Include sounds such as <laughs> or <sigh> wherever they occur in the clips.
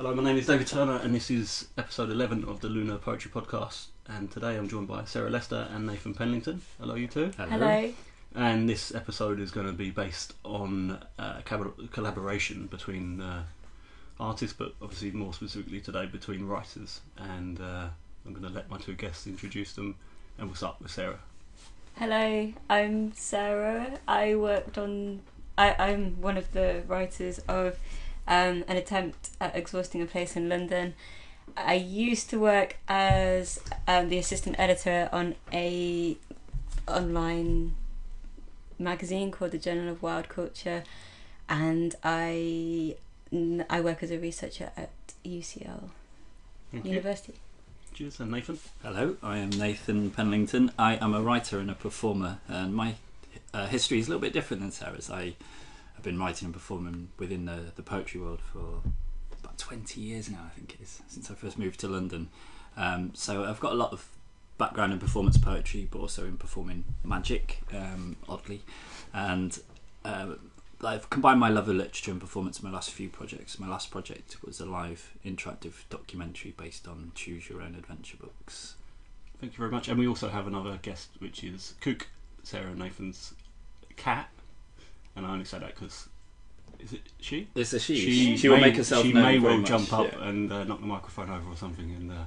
Hello, my name is David Turner, and this is episode 11 of the Lunar Poetry Podcast. And today I'm joined by Sarah Lester and Nathan Penlington. Hello, you two. Hello. And this episode is going to be based on uh, cab- collaboration between uh, artists, but obviously more specifically today between writers. And uh, I'm going to let my two guests introduce them, and we'll start with Sarah. Hello, I'm Sarah. I worked on. I, I'm one of the writers of um, an attempt at exhausting a place in London. I used to work as um, the assistant editor on a online magazine called the Journal of Wild Culture, and I I work as a researcher at UCL Thank. University. Cheers, and Nathan. Hello, I am Nathan Penlington. I am a writer and a performer, and my uh, history is a little bit different than Sarah's. I have been writing and performing within the, the poetry world for about 20 years now, I think it is, since I first moved to London. Um, so I've got a lot of background in performance poetry, but also in performing magic, um, oddly. And uh, I've combined my love of literature and performance in my last few projects. My last project was a live interactive documentary based on choose your own adventure books. Thank you very much. And we also have another guest, which is Cook, Sarah Nathan's cat. And I only say that because. Is it she? It's a she. She, will may, make herself She may well much, jump up yeah. and uh, knock the microphone over or something, and uh,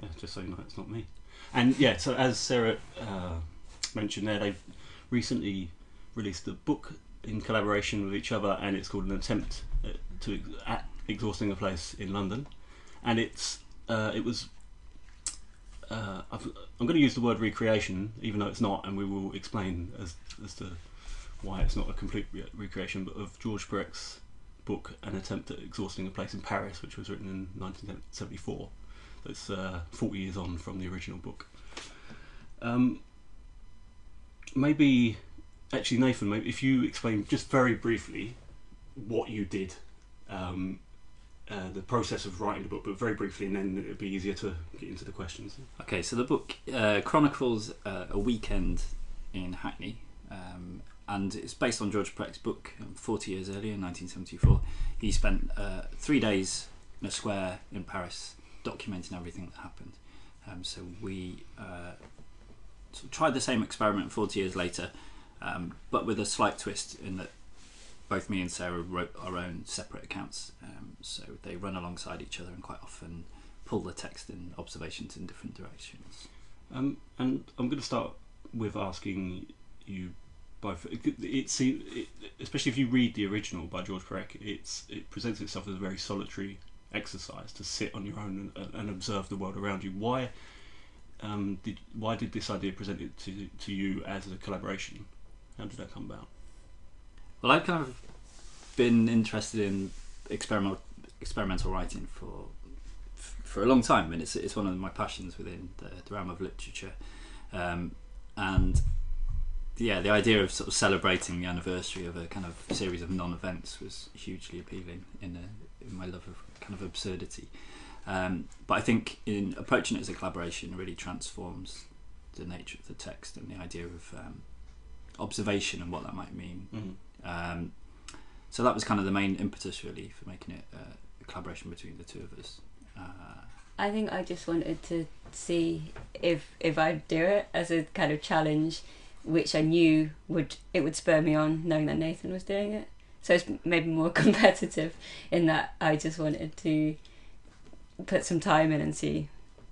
yeah, just so you know, it's not me. And yeah, so as Sarah uh, mentioned there, they've recently released a book in collaboration with each other, and it's called an attempt to ex- at exhausting a place in London, and it's uh, it was. Uh, I've, I'm going to use the word recreation, even though it's not, and we will explain as as to why it's not a complete re- recreation, but of George Perec's book, An Attempt at Exhausting a Place in Paris, which was written in 1974. That's uh, 40 years on from the original book. Um, maybe, actually, Nathan, maybe if you explain just very briefly what you did, um, uh, the process of writing the book, but very briefly, and then it'd be easier to get into the questions. Okay, so the book uh, chronicles uh, a weekend in Hackney, um, and it's based on George Perec's book um, 40 years earlier, in 1974. He spent uh, three days in a square in Paris documenting everything that happened. Um, so we uh, tried the same experiment 40 years later, um, but with a slight twist in that both me and Sarah wrote our own separate accounts. Um, so they run alongside each other and quite often pull the text and observations in different directions. Um, and I'm going to start with asking you both. It's it, especially if you read the original by George Perec, it's it presents itself as a very solitary exercise to sit on your own and, and observe the world around you. Why um, did why did this idea present it to to you as a collaboration? How did that come about? Well, I've kind of been interested in experimental experimental writing for for a long time, and it's it's one of my passions within the, the realm of literature. Um, and yeah, the idea of sort of celebrating the anniversary of a kind of series of non-events was hugely appealing in, a, in my love of kind of absurdity. Um, but I think in approaching it as a collaboration, really transforms the nature of the text and the idea of um, observation and what that might mean. Mm-hmm. Um, so that was kind of the main impetus, really, for making it uh, a collaboration between the two of us. Uh, I think I just wanted to see if if I'd do it as a kind of challenge, which I knew would it would spur me on, knowing that Nathan was doing it. So it's maybe more <laughs> competitive in that I just wanted to put some time in and see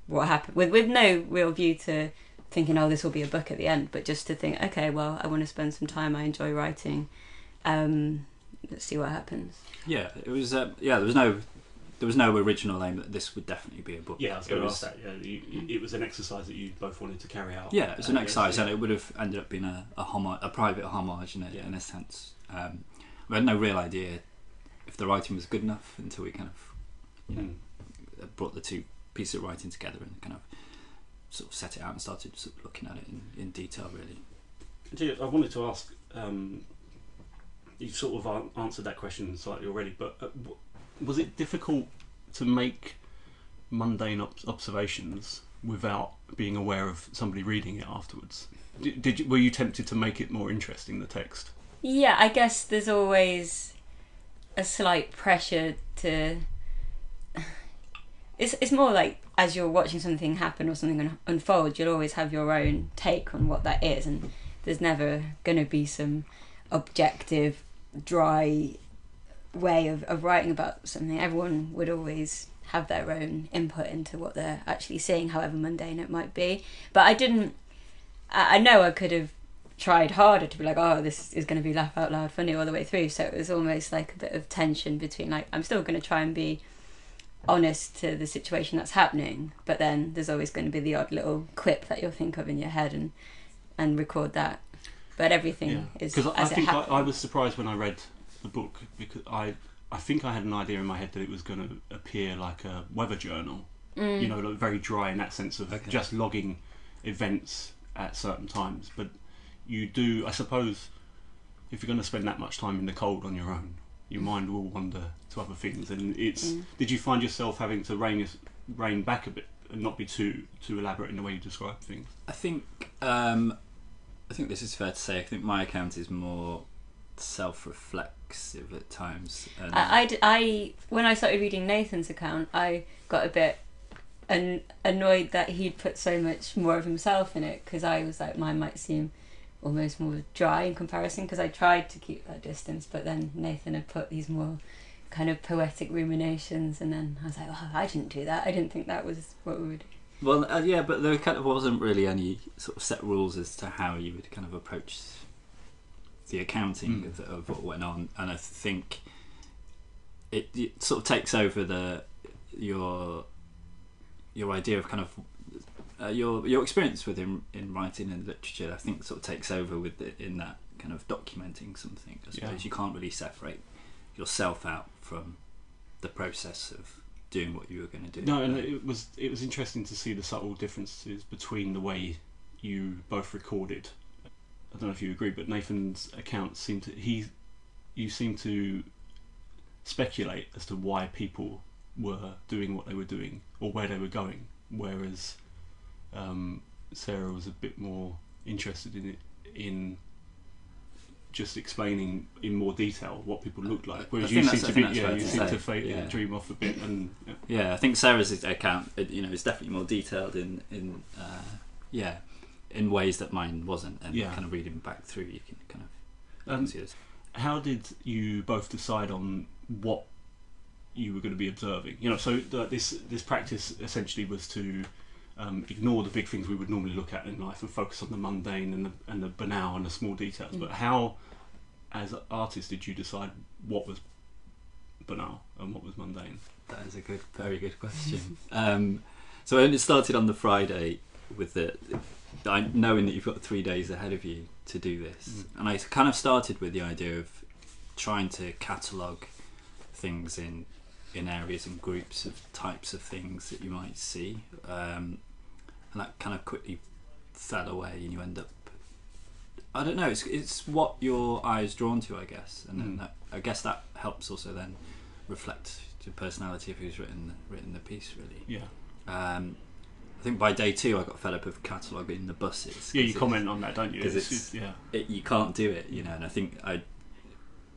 what happened with with no real view to thinking oh this will be a book at the end but just to think okay well i want to spend some time i enjoy writing um let's see what happens yeah, it was. Uh, yeah, there was no, there was no original aim that this would definitely be a book. Yeah, I was It going to was- ask that. Yeah, you, it was an exercise that you both wanted to carry out. Yeah, it was an exercise, and it would have ended up being a a, homo- a private homage in a, Yeah. in a sense. Um, we had no real idea if the writing was good enough until we kind of, you know, Mm. brought the two pieces of writing together and kind of sort of set it out and started sort of looking at it in, in detail. Really, Gee, I wanted to ask. Um, you've sort of answered that question slightly already, but uh, was it difficult to make mundane ob- observations without being aware of somebody reading it afterwards? Did, did you, were you tempted to make it more interesting the text? Yeah, I guess there's always a slight pressure to <sighs> it's it's more like as you're watching something happen or something unfold, you'll always have your own take on what that is, and there's never going to be some objective, dry way of, of writing about something. Everyone would always have their own input into what they're actually seeing, however mundane it might be. But I didn't. I, I know I could have tried harder to be like, oh, this is going to be laugh out loud funny all the way through. So it was almost like a bit of tension between like I'm still going to try and be honest to the situation that's happening, but then there's always going to be the odd little quip that you'll think of in your head and and record that. But everything Yeah, is because I, think I. I was surprised when I read the book because I I think I had an idea in my head that it was going to appear like a weather journal. Mm. You know, like very dry in that sense of Okay. just logging events at certain times. But you do, I suppose, if you're going to spend that much time in the cold on your own, your mind will wander to other things. And it's. Mm. Did you find yourself having to rein rein back a bit and not be too too elaborate in the way you describe things? I think um, I think this is fair to say. I think my account is more self-reflexive at times. And I, I I- when I started reading Nathan's account, I got a bit an- annoyed that he'd put so much more of himself in it because I was like, mine might seem almost more dry in comparison because I tried to keep that distance, but then Nathan had put these more kind of poetic ruminations, and then I was like, oh, I didn't do that. I didn't think that was what we would. Well, uh, yeah, but there kind of wasn't really any sort of set rules as to how you would kind of approach the accounting Mm. of, of what went on, and I think it, it sort of takes over the your your idea of kind of uh, your your experience with in, in writing and literature. I think sort of takes over with the, in that kind of documenting something. I suppose Yeah. you can't really separate yourself out from the process of doing what you were going to do. No, and it was it was interesting to see the subtle differences between the way you both recorded. I don't know if you agree, but Nathan's account seemed to he you seem to speculate as to why people were doing what they were doing or where they were going, whereas um, Sarah was a bit more interested in it in just explaining in more detail what people looked like. Whereas you seem to be yeah, you to seem say, to fade, yeah. dream off a bit and yeah. Yeah, I think Sarah's account, you know, is definitely more detailed in in uh, yeah, in ways that mine wasn't. And Yeah. kind of reading back through, you can kind of you can Um, see this. how did you both decide on what you were going to be observing? You know, so the, this this practice essentially was to um, ignore the big things we would normally look at in life and focus on the mundane and the and the banal and the small details. Mm. But how, as artists, did you decide what was banal and what was mundane? That is a good, very good question. <laughs> um, so it started on the Friday with the, I, knowing that you've got three days ahead of you to do this, Mm. and I kind of started with the idea of trying to catalogue things in in areas and groups of types of things that you might see, um, and that kind of quickly fell away, and you end up. I don't know. It's it's what your eye is drawn to, I guess, and then Mm. that, I guess that helps also then reflect the personality of who's written written the piece. Really, Yeah, um, think by day two I got fed up of cataloguing the buses. yeah. 'cause You it's- comment on that, don't you? Because it's- yeah, it, you can't do it, you know. And I think I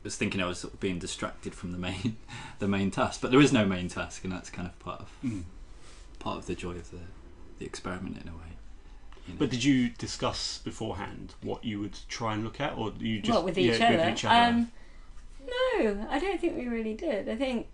was thinking I was sort of being distracted from the main <laughs> the main task, but there is no main task, and that's kind of part of Mm. part of the joy of the the experiment in a way. you know. But did you discuss beforehand what you would try and look at, or you just what with yeah, each other? With each other? Um, no, I don't think we really did. I think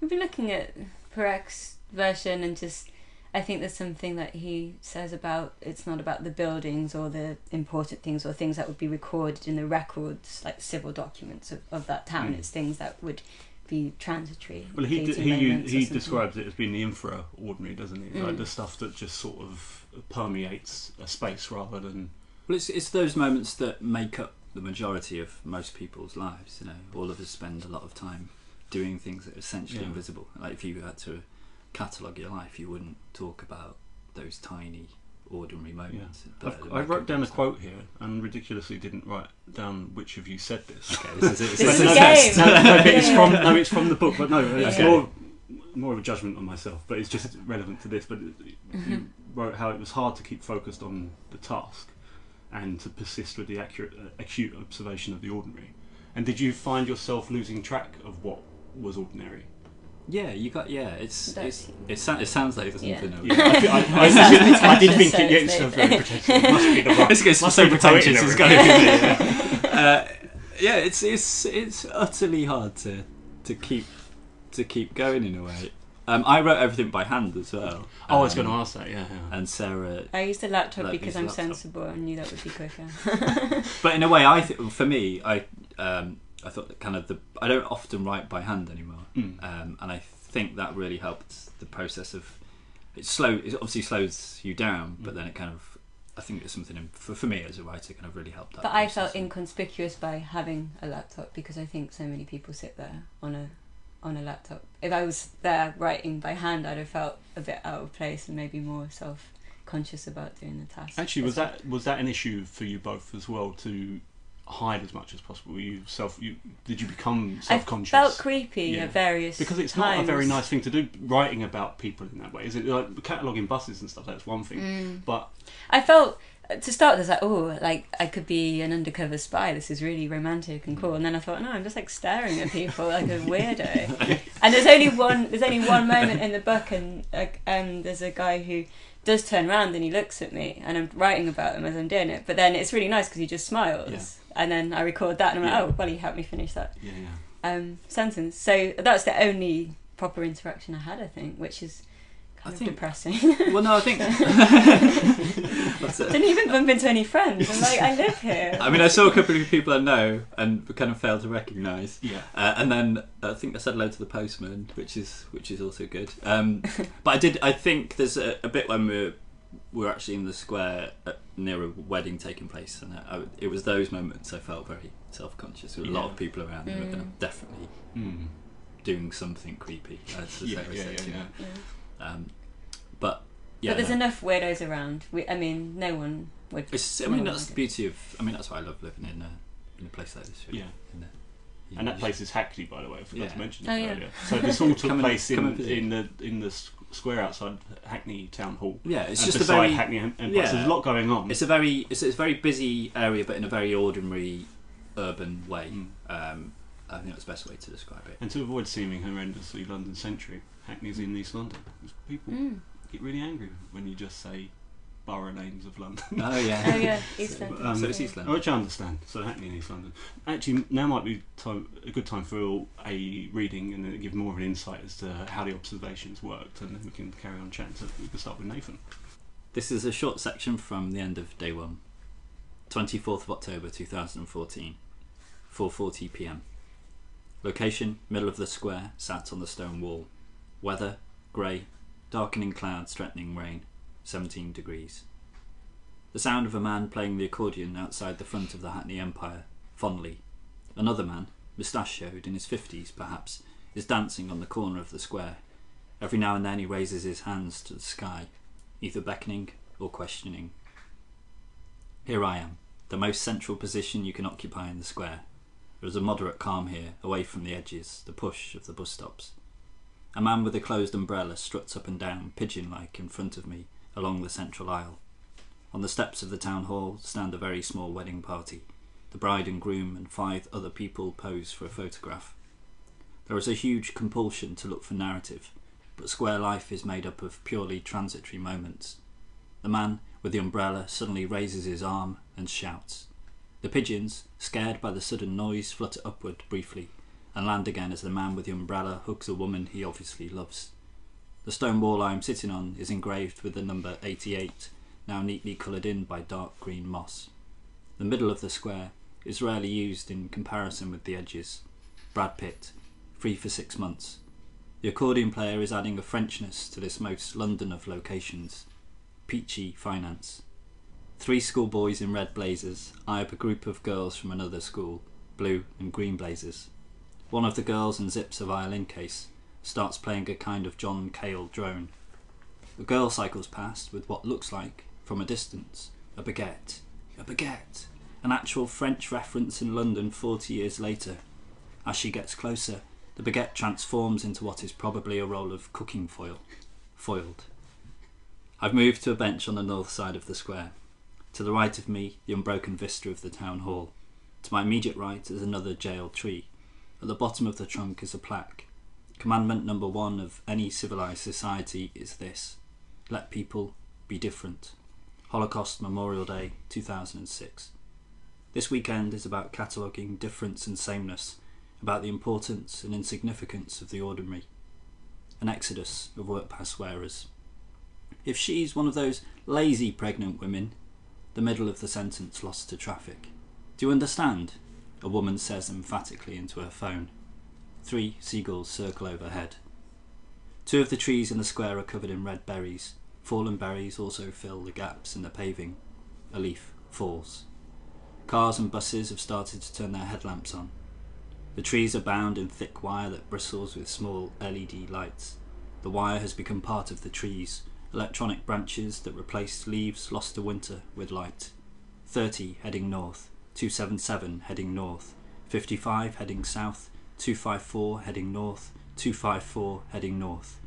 we've been looking at Perec's version and just. I think there's something that he says about it's not about the buildings or the important things or things that would be recorded in the records, like civil documents of, of that town. Mm. It's things that would be transitory. Well, he d- he he describes it as being the infra-ordinary, doesn't he? Like Mm. the stuff that just sort of permeates a space rather than Well, it's, it's those moments that make up the majority of most people's lives. You know, all of us spend a lot of time doing things that are essentially Yeah. invisible. Like if you had to catalogue your life, you wouldn't talk about those tiny, ordinary moments. that I've, I wrote down a your quote here and ridiculously didn't write down which of you said this. Okay, this is, <laughs> This is a a test. game. no, no, but it's Yeah. <laughs> from no, it's from the book. But no, it's Okay. more more of a judgment on myself. But it's just relevant to this. But Mm-hmm. you wrote how it was hard to keep focused on the task and to persist with the accurate, uh, acute observation of the ordinary. And did you find yourself losing track of what was ordinary Yeah, you got yeah. It's it's it, sou- it sounds like there's Yeah. something. Yeah, <laughs> over I, there. I, I, I, <laughs> I did think So it, yeah, it's it's so very pretentious. It must be the <laughs> right. It's, it's must so be the poet in pretentious. the It's room. got to be. me, yeah. uh, yeah, it's it's it's utterly hard to to keep to keep going in a way. Um, I wrote everything by hand as well. Oh, I was Um, going to ask that. Yeah, yeah. And Sarah, I used a laptop because I'm laptop. sensible and knew that would be quicker. but in a way, I th- for me, I um, I thought that kind of the I don't often write by hand anymore, Mm. um, and I think that really helped the process of it slow. It obviously slows you down, but Mm. then it kind of I think it's something in, for for me as a writer kind of really helped that. But I felt inconspicuous by having a laptop because I think so many people sit there on a on a laptop. If I was there writing by hand, I'd have felt a bit out of place and maybe more self conscious about doing the task. Actually, was that was that an issue for you both as well to hide as much as possible? You self? You did you become self conscious? felt creepy Yeah. at various because it's times. not a very nice thing to do. Writing about people in that way is it like cataloging buses and stuff? That's one thing, Mm. but I felt to start with, I was like, oh, like I could be an undercover spy. This is really romantic and cool. And then I thought, no, I'm just like staring at people like a weirdo. <laughs> and there's only one. There's only one moment in the book, and um, there's a guy who does turn around and he looks at me, and I'm writing about him as I'm doing it. But then it's really nice because he just smiles. Yeah. And then I record that, and I'm Yeah. like, oh, well, he helped me finish that yeah, yeah. um, sentence. So that's the only proper interaction I had, I think, which is kind I of think- depressing. <laughs> Well, no, I think. <laughs> Didn't even bump into any friends. I'm like, I live here. <laughs> I mean, I saw a couple of people I know and kind of failed to recognise. Yeah. Uh, and then I think I said hello to the postman, which is which is also good. Um, but I did. I think there's a, a bit when we're we're actually in the square at, near a wedding taking place, and I, I- it was those moments I felt very self conscious. There were a lot of people around, and Mm. were definitely Mm. doing something creepy. As Yeah, Sarah yeah, yeah. Yeah. Um, but yeah, but there's no. enough weirdos around. We, I mean, no one would. It's, I mean, No, that's the beauty of. I mean, that's why I love living in a in a place like this. Really. Yeah. In the, you And that place is Hackney, by the way. I forgot Yeah. to mention Oh, it yeah. earlier. So this all <laughs> took place come in, in the in the square outside Hackney Town Hall. Yeah, it's and just a very. Hackney Empire. So yeah. there's a lot going on. It's a very. It's, it's a very busy area, but in a very ordinary, urban way. Mm. Um, I think that's the best way to describe it. And to avoid seeming horrendously London century, Hackney's in East London. People Mm. get really angry when you just say borough names of London. Oh yeah. <laughs> Oh yeah, East London. Um, so it's East London. Which I understand. So Hackney in East London. Actually, now might be time, a good time for a reading and then give more of an insight as to how the observations worked, and then we can carry on chatting. So we can start with Nathan. This is a short section from the end of day one. 24th of October 2014, 4:40 p.m. Location: middle of the square, sat on the stone wall. Weather: grey, darkening clouds, threatening rain. 17 degrees. The sound of a man playing the accordion outside the front of the Hackney Empire, fondly. Another man, mustachioed, in his fifties perhaps, is dancing on the corner of the square. Every now and then he raises his hands to the sky, either beckoning or questioning. Here I am, the most central position you can occupy in the square. There is a moderate calm here, away from the edges, the push of the bus stops. A man with a closed umbrella struts up and down, pigeon like, in front of me, along the central aisle. On the steps of the town hall stand a very small wedding party. The bride and groom and five other people pose for a photograph. There is a huge compulsion to look for narrative, but square life is made up of purely transitory moments. The man with the umbrella suddenly raises his arm and shouts. The pigeons, scared by the sudden noise, flutter upward briefly and land again as the man with the umbrella hugs a woman he obviously loves. The stone wall I am sitting on is engraved with the number 88, now neatly coloured in by dark green moss. The middle of the square is rarely used in comparison with the edges. Brad Pitt, free for six months. The accordion player is adding a Frenchness to this most London of locations. Peachy finance. Three schoolboys in red blazers eye up a group of girls from another school, blue and green blazers. One of the girls unzips a violin case, starts playing a kind of John Cale drone. A girl cycles past with what looks like, from a distance, a baguette. A baguette! An actual French reference in London 40 years later. As she gets closer, the baguette transforms into what is probably a roll of cooking foil. Foiled. I've moved to a bench on the north side of the square. To the right of me, the unbroken vista of the town hall. To my immediate right is another jail tree. At the bottom of the trunk is a plaque. Commandment number one of any civilized society is this let people be different. Holocaust Memorial Day 2006. This weekend is about cataloguing difference and sameness, about the importance and insignificance of the ordinary. An exodus of work pass wearers. If she's one of those lazy pregnant women, the middle of the sentence lost to traffic. Do you understand? A woman says emphatically into her phone. Three seagulls circle overhead. Two of the trees in the square are covered in red berries. Fallen berries also fill the gaps in the paving. A leaf falls. Cars and buses have started to turn their headlamps on. The trees are bound in thick wire that bristles with small LED lights. The wire has become part of the trees, electronic branches that replace leaves lost to winter with light. 30 heading north, 277 heading north, 55 heading south, 254 heading north, 254 heading north.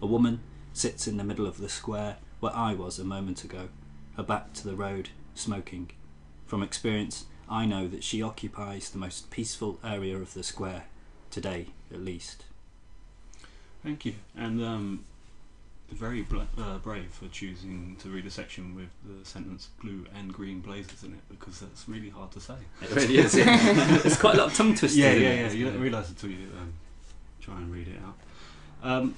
A woman sits in the middle of the square where I was a moment ago, her back to the road, smoking. From experience, I know that she occupies the most peaceful area of the square, today at least. Thank you. And um, very bla- uh, brave for choosing to read a section with the sentence blue and green blazers in it because that's really hard to say. It really is. There's <laughs> quite a lot of tongue twisters. yeah, in yeah, yeah. You don't realise until you um, try and read it out. Um,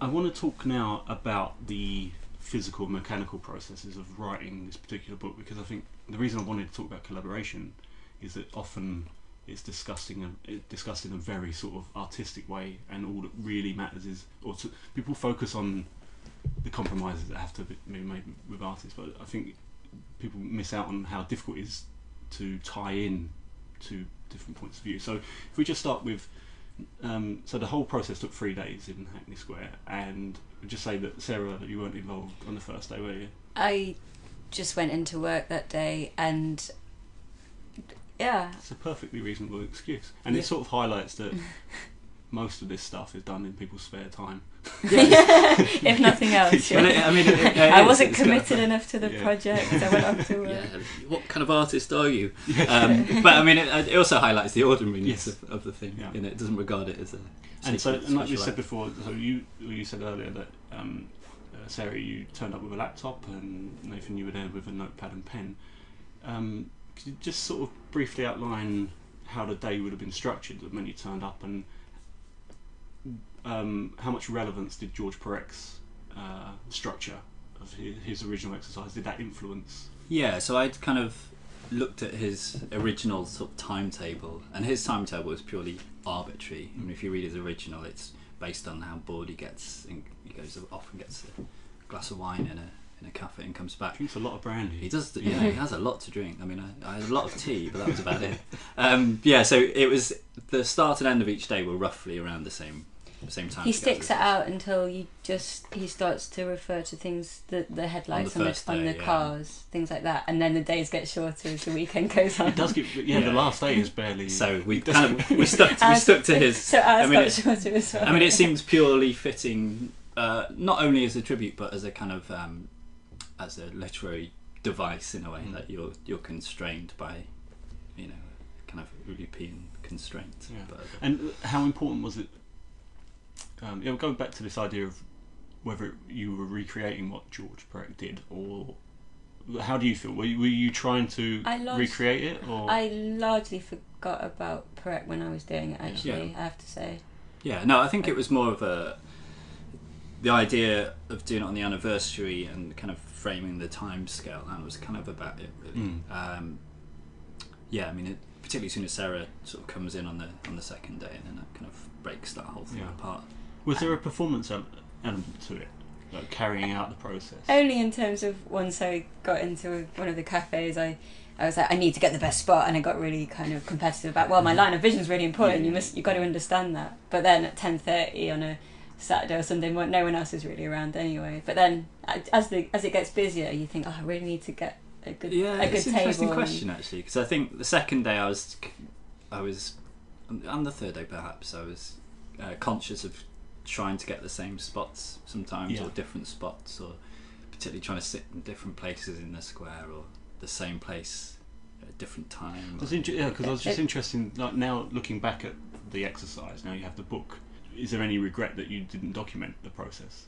I want to talk now about the physical, mechanical processes of writing this particular book because I think the reason I wanted to talk about collaboration is that often it's discussed in a, discussed in a very sort of artistic way, and all that really matters is, or to, people focus on the compromises that have to be made with artists, but I think people miss out on how difficult it is to tie in to different points of view. So if we just start with, um, so the whole process took three days in Hackney Square, and just say that Sarah, you weren't involved on the first day, were you? I just went into work that day and yeah, It's a perfectly reasonable excuse, and Yeah. it sort of highlights that <laughs> most of this stuff is done in people's spare time. <laughs> if nothing else. Well, yeah. it- I mean, it- it I is, wasn't it's got- committed enough to the Yeah. project. I went off to work. Yeah, what kind of artist are you? Um, but I mean, it, it also highlights the ordinariness Yes. of, of the thing, Yeah. and it doesn't regard it as a. And so, and like you said before, so you you said earlier that um, uh, Sarah, you turned up with a laptop, and Nathan, you were there with a notepad and pen. Um, could you just sort of briefly outline how the day would have been structured when you turned up, and um, how much relevance did George Perec's uh, structure of his, his original exercise did that influence? Yeah, so I'd kind of looked at his original sort of timetable, and his timetable was purely arbitrary. I mean, if you read his original, it's based on how bored he gets, and he goes off and gets a glass of wine in a in a cafe and comes back. Drinks a lot of brandy. He does, yeah. He has a lot to drink. I mean, I, I had a lot of tea, but that was about it. <laughs> Um, yeah, so it was the start and end of each day were roughly around the same same time. He sticks it out until you just he starts to refer to things the the headlights On on the the, on day, the yeah. cars, things like that, and then the days get shorter as the weekend goes on. It does get, yeah, Yeah. The last day is barely. So we kind of we stuck to, we stuck to his. So ours I mean, got it- shorter as well. I mean, it seems purely fitting, uh, not only as a tribute, but as a kind of um, as a literary device in a way Mm. that you're you're constrained by, you know, kind of Oulipian constraint. Yeah. But, And how important was it? Um, yeah, going back to this idea of whether you were recreating what George Perec did, or how do you feel? Were you, were you trying to I lost- recreate it, or I largely forgot about Perec when I was doing it. Actually, Yeah. I have to say. yeah, no, I think it was more of a the idea of doing it on the anniversary and kind of framing the time scale. That was kind of about it, really. Mm. Um, yeah, I mean, it, particularly as soon as Sarah sort of comes in on the on the second day, and then that kind of breaks that whole thing Yeah. apart. Was there a performance element to it, like carrying out the process? Only in terms of once I got into one of the cafes, I, I was like, I need to get the best spot, and I got really kind of competitive about. Well, my line of vision is really important. You must, you got to understand that. But then at ten thirty on a Saturday or Sunday, no one else is really around anyway. But then as the as it gets busier, you think, oh, I really need to get a good Yeah, a good it's an table. interesting question actually, because I think the second day I was, I was, and the third day perhaps I was uh, conscious of trying to get the same spots sometimes Yeah. or different spots or particularly trying to sit in different places in the square or the same place at a different time. That's inter- yeah, because I was just It- interested. Like now, looking back at the exercise, now you have the book. is there any regret that you didn't document the process?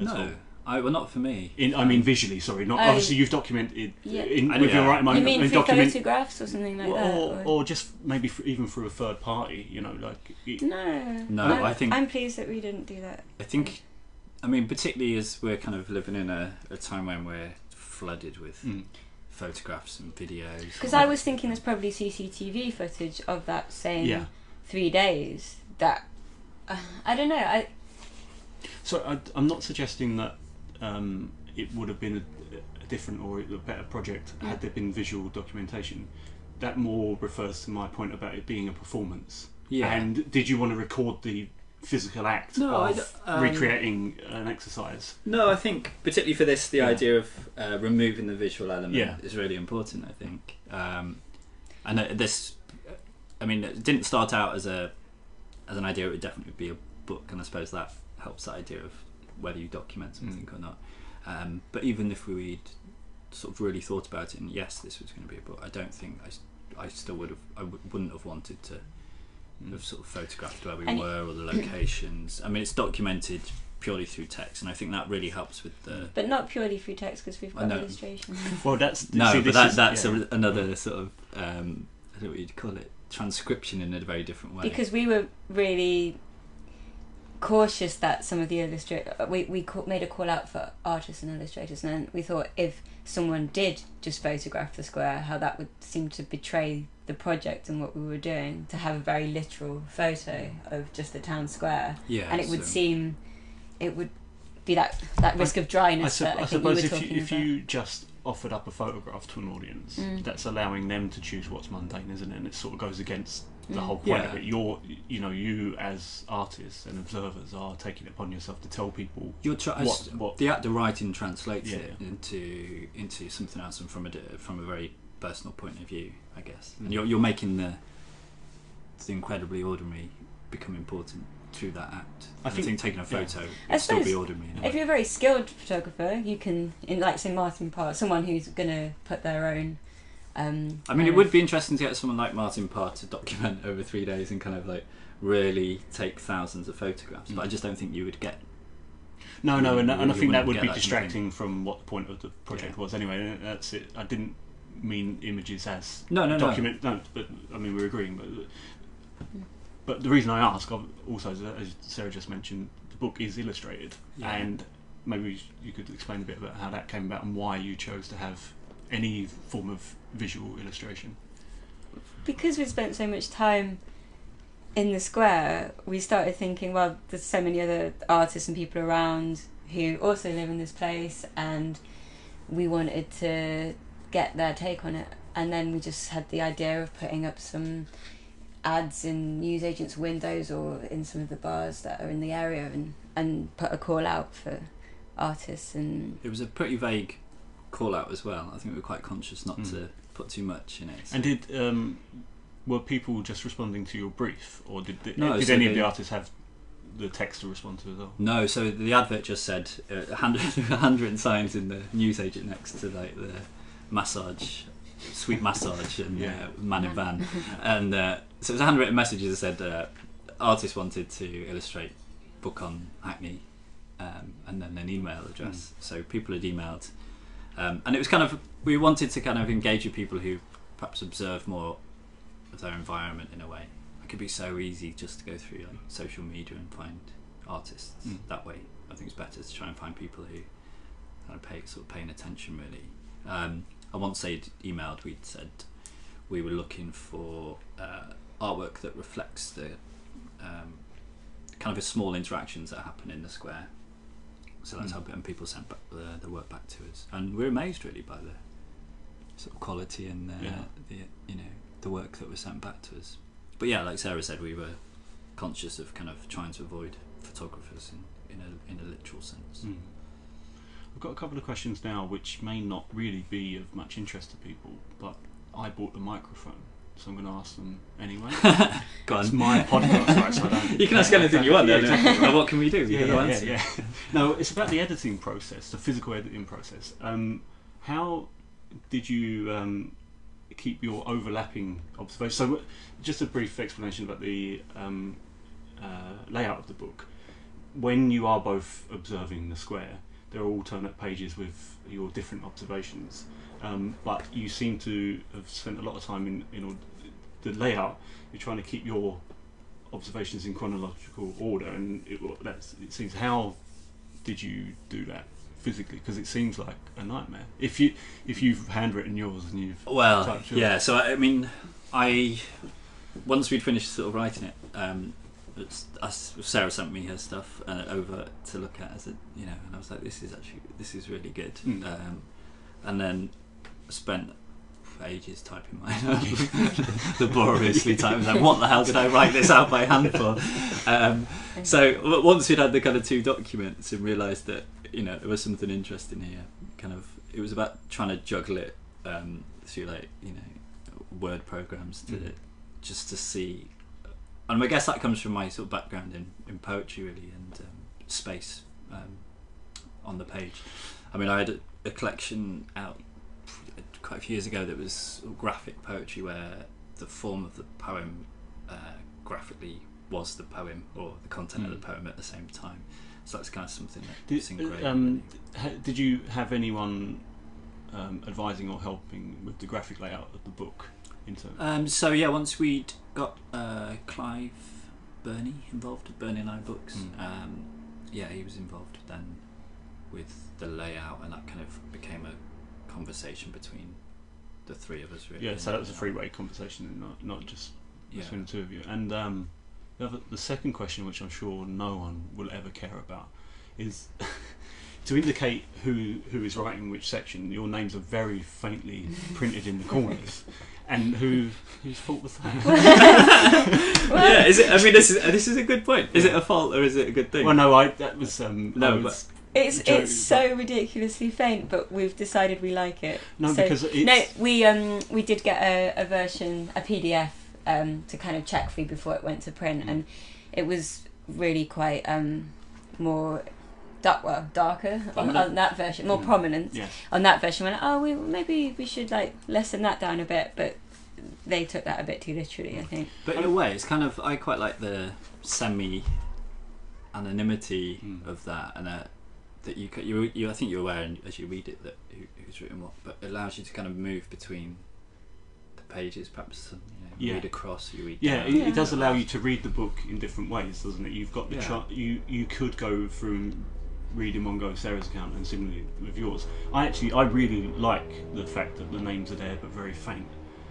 at all? No, I well not for me. In, I mean, visually. Sorry, not Oh. obviously. You've documented Yeah. in, I with know. your right mind. you mean and through document, photographs or something like or, that? or, or just maybe f even through a third party. You know, like it, no, No, I'm, I think- I'm pleased that we didn't do that. I think, I mean, particularly as we're kind of living in a, a time when we're flooded with mm. photographs and videos. Because I was thinking there's probably CCTV footage of that same Yeah. three days. That uh, I don't know. I So I, I'm not suggesting that um, it would have been a, a different or a better project had there been visual documentation. That more refers to my point about it being a performance. yeah. And did you want to record the physical act No, of um, recreating an exercise? No, I think particularly for this, the Yeah. idea of uh, removing the visual element Yeah. is really important. I think, um, and uh, this, I mean, it didn't start out as a as an idea. It would definitely be a book, and I suppose that helps that idea of whether you document something or not. Um, but even if we'd sort of really thought about it, and yes, this was going to be a book, I don't think I, s- I still would have, I w- wouldn't have wanted to Mm. have sort of photographed where we And- were or the <clears throat> locations. I mean, it's documented purely through text, and I think that really helps with the. but not purely through text because we've got illustrations. <laughs> Well, that's No, see, but that, is- that's yeah. a, another sort of um, I don't know what you'd call it transcription in a very different way. because we were really cautious that some of the illustrators we we ca- made a call out for artists and illustrators and then we thought if someone did just photograph the square how that would seem to betray the project and what we were doing to have a very literal photo of just the town square yeah, and it would so- seem it would be that that risk of I, dryness sup- that I, I think we were suppose if talking you, if you just offered up a photograph to an audience, Mm. that's allowing them to choose what's mundane, isn't it? And it sort of goes against the Mm. whole point Yeah. of it. You're, you know, you as artists and observers are taking it upon yourself to tell people You're try- what, what the act of writing translates Yeah, it yeah. into into something else and from a from a very personal point of view, I guess. Mm. And you're you're making the the incredibly ordinary become important through that act. I I think- think, taking a photo I would still be ordinary. If way. you're a very skilled photographer, you can, in like say Martin Parr, someone who's gonna put their own. Um, I mean, it would be interesting to get someone like Martin Parr to document <laughs> over three days and kind of like really take thousands of photographs. But I Mm. just don't think you would get. No, no, and, and I think that wouldn't would get be that distracting from what the point of the project Yeah. was. Anyway, that's it. I didn't mean images as No, no, no. document. No, but I mean we're agreeing. But but the reason I ask, also, as- as Sarah just mentioned, the book is illustrated, Yeah. and maybe you could explain a bit about how that came about and why you chose to have any form of visual illustration. because we spent so much time in the square, we started thinking, well, there's so many other artists and people around who also live in this place, and we wanted to get their take on it. And then we just had the idea of putting up some ads in newsagents' windows or in some of the bars that are in the area, and and put a call out for artists and It was a pretty vague call out as well. I think we were quite conscious not Mm. to put too much in it. And did um, were people just responding to your brief, or did the, No, did so any of the artists have the text to respond to as well? No, so the advert just said uh, a hundred, <laughs> hundred signs in the newsagent next to like the massage, sweet massage, and Yeah. uh, man in van, <laughs> and uh, so it was a handwritten messages that said uh, artist wanted to illustrate book on Hackney, um, and then an email address. So people had emailed, um, and it was kind of we wanted to kind of engage with people who perhaps observe more of their environment in a way. It could be so easy just to go through like, social media and find artists Mm. that way. I think it's better to try and find people who kind of pay sort of paying attention really. Um, I once they'd emailed, we'd said we were looking for uh, artwork that reflects the um, kind of the small interactions that happen in the square. So that's Mm. how and people sent back the, the work back to us, and we're amazed really by the sort of quality and the, Yeah. the you know the work that was sent back to us. But yeah, like Sarah said, we were conscious of kind of trying to avoid photographers in, in a in a literal sense. Mm. I've got a couple of questions now which may not really be of much interest to people, but I bought the microphone, so I'm going to ask them anyway. <laughs> Go on. It's my podcast, right? So I don't. <laughs> You can ask anything you want. Yeah, then. exactly. Now, what can we do? You yeah, gotta yeah, yeah. No, it's about the editing process, the physical editing process. Um, how did you um, keep your overlapping observations? So, just a brief explanation about the um, uh, layout of the book, when you are both observing the square, there are alternate pages with your different observations. Um, but you seem to have spent a lot of time in, in the layout. You're trying to keep your observations in chronological order, and it, that's, it seems. How did you do that physically? Because it seems like a nightmare. If you if you've handwritten yours and you've Well, yours. yeah. So I I mean, I once we'd finished sort of writing it, um, us, Sarah sent me her stuff uh, over to look at. As a, you know, and I was like, this is actually this is really good. Mm. Um, and then spent ages typing mine <laughs> up, laboriously typing. Like, what the hell did I write this out by hand for? Um, so once we'd had the kind of two documents and realised that you know there was something interesting here, kind of it was about trying to juggle it um, through like you know word programs to Mhm. just to see. And I guess that comes from my sort of background in, in poetry really and um, space um, on the page. I mean, I had a, a collection out quite a few years ago that was graphic poetry where the form of the poem uh, graphically was the poem or the content of Mm. the poem at the same time. So that's kind of something that Did, um, did you have anyone um, advising or helping with the graphic layout of the book? Into Um, so yeah, once we'd got uh, Clive Birnie involved with Burning Eye Books, Mm. um, yeah, he was involved then with the layout, and that kind of became a conversation between the three of us. Really. yeah, so that was a And, three-way conversation, and not not just Yeah. between the two of you. And um, the, other, the second question, which I'm sure no one will ever care about, is <laughs> to indicate who who is writing which section. Your names are very faintly <laughs> printed in the corners, and who whose fault was that? <laughs> yeah, is it? I mean, this is this is a good point. Is it a fault or is it a good thing? well, no, I that was um, No, I was, It's Joke. it's so ridiculously faint, but we've decided we like it. no So- because it's no, we um we did get a, a version, a PDF, um to kind of check for you before it went to print, Mm. and it was really quite um more dark, well darker on, on that version, more Mm. prominent yes. on that version. We're like, oh, we maybe we should like lessen that down a bit, but they took that a bit too literally. I think. But in a way, it's kind of I quite like the semi anonymity Mm. of that, and uh, that you, ca- you you I think you're aware and as you read it that who, who's written what, but it allows you to kind of move between the pages. Perhaps you, know, Yeah. read across, you read. Yeah, down. it, Yeah. it does allow you to read the book in different ways, doesn't it? You've got the Yeah. chart. You you could go from reading one go of Sarah's account and similarly with yours. I actually I really like the fact that the names are there but very faint.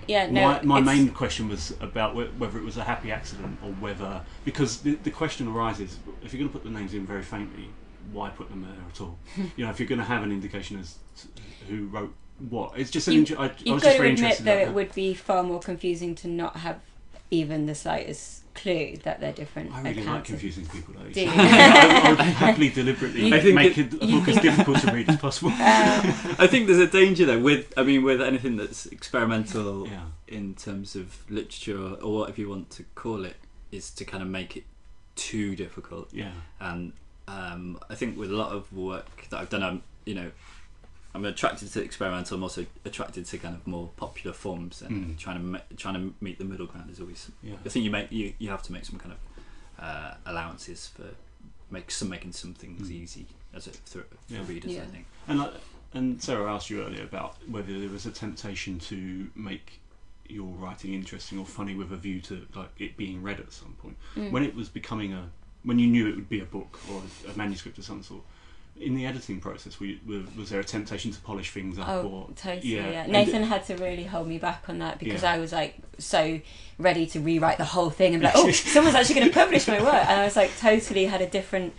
Yeah, no. my my main question was about whe- whether it was a happy accident or whether because the, the question arises if you're going to put the names in very faintly, why put them there at all? <laughs> you know, if you're going to have an indication as to who wrote what, it's just an. You- inter- I, I You've was got just to admit, interested. though, about it would be far more confusing to not have even the slightest clue that they're different. I really like accounts. confusing people though. Do you? I, <laughs> I would <laughs> happily deliberately You- I think make that- it, a book as difficult to read as possible. Um, I think there's a danger though with I mean with anything that's experimental yeah. in terms of literature or whatever you want to call it is to kind of make it too difficult. Yeah. and um, I think with a lot of work that I've done, I'm you know, I'm attracted to experimental. I'm also attracted to kind of more popular forms, and Mm. trying to trying to meet the middle ground is always. Yeah. I think you make you, you have to make some kind of uh, allowances for make some making some things Mm. easy as a for, for Yeah. readers. I think. And like, and Sarah asked you earlier about whether there was a temptation to make your writing interesting or funny with a view to like it being read at some point. mm. When it was becoming a when you knew it would be a book or a manuscript of some sort. In the editing process, were you, were, was there a temptation to polish things up? Oh, or totally. yeah. Yeah, Nathan had to really hold me back on that because Yeah. I was like so ready to rewrite the whole thing and be like, oh, <laughs> someone's actually going to publish my work, and I was like totally had a different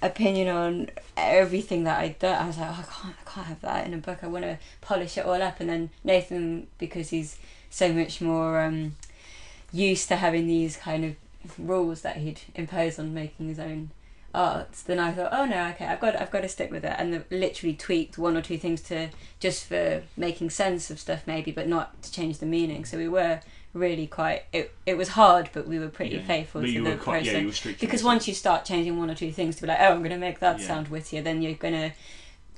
opinion on everything that I'd done. I was like, oh, I can't, I can't have that in a book. I want to polish it all up. And then Nathan, because he's so much more um, used to having these kind of rules that he'd impose on making his own arts, then I thought, oh no, okay, I've got, I've got to stick with it, and the, literally tweaked one or two things to just for making sense of stuff, maybe, but not to change the meaning. So we were really quite. It, it was hard, but we were pretty Yeah. faithful But to the quite, process. yeah, because once you start changing one or two things to be like, oh, I'm going to make that Yeah. sound wittier, then you're going to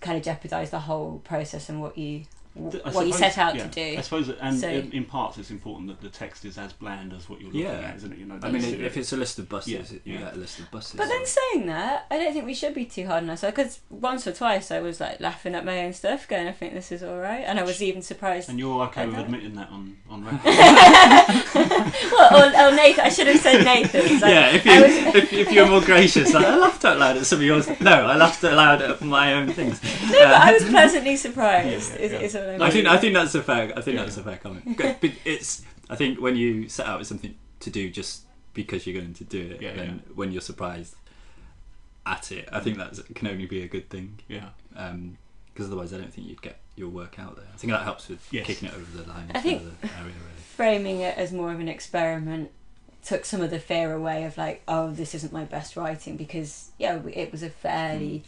kind of jeopardize the whole process and what you w- Th- I what you suppose- set out yeah, to do. I suppose, and So- in, in parts, it's important that the text is as bland as what you're looking Yeah. at, isn't it? You know, I mean, if it. if it's a list of buses, Yeah, you yeah. get a list of buses. But then saying that, I don't think we should be too hard on ourselves because once or twice I was like laughing at my own stuff, going, "I think this is all right," and I was even surprised. and you're okay I with know. admitting that on on <laughs> record. well, oh, oh, Nathan, I should have said Nathan. Like, yeah, if you was... <laughs> if, if, you're more gracious, like, I laughed out loud at some of yours. No, I laughed out loud at my own things. no, but I was uh, <laughs> pleasantly surprised. Yeah, is, yeah. is what I, I think I think that's a fair. I think Yeah. that's a fair comment. <laughs> But it's. I think when you set out with something to do just because you're going to do it, Yeah, then when you're surprised at it, I think that can only be a good thing. yeah, um, Because otherwise, I don't think you'd get your work out there. I think that helps with Yes. kicking it over the line I into think- the area. Really. framing it as more of an experiment took some of the fear away of like, oh, this isn't my best writing because yeah, it was a fairly mm.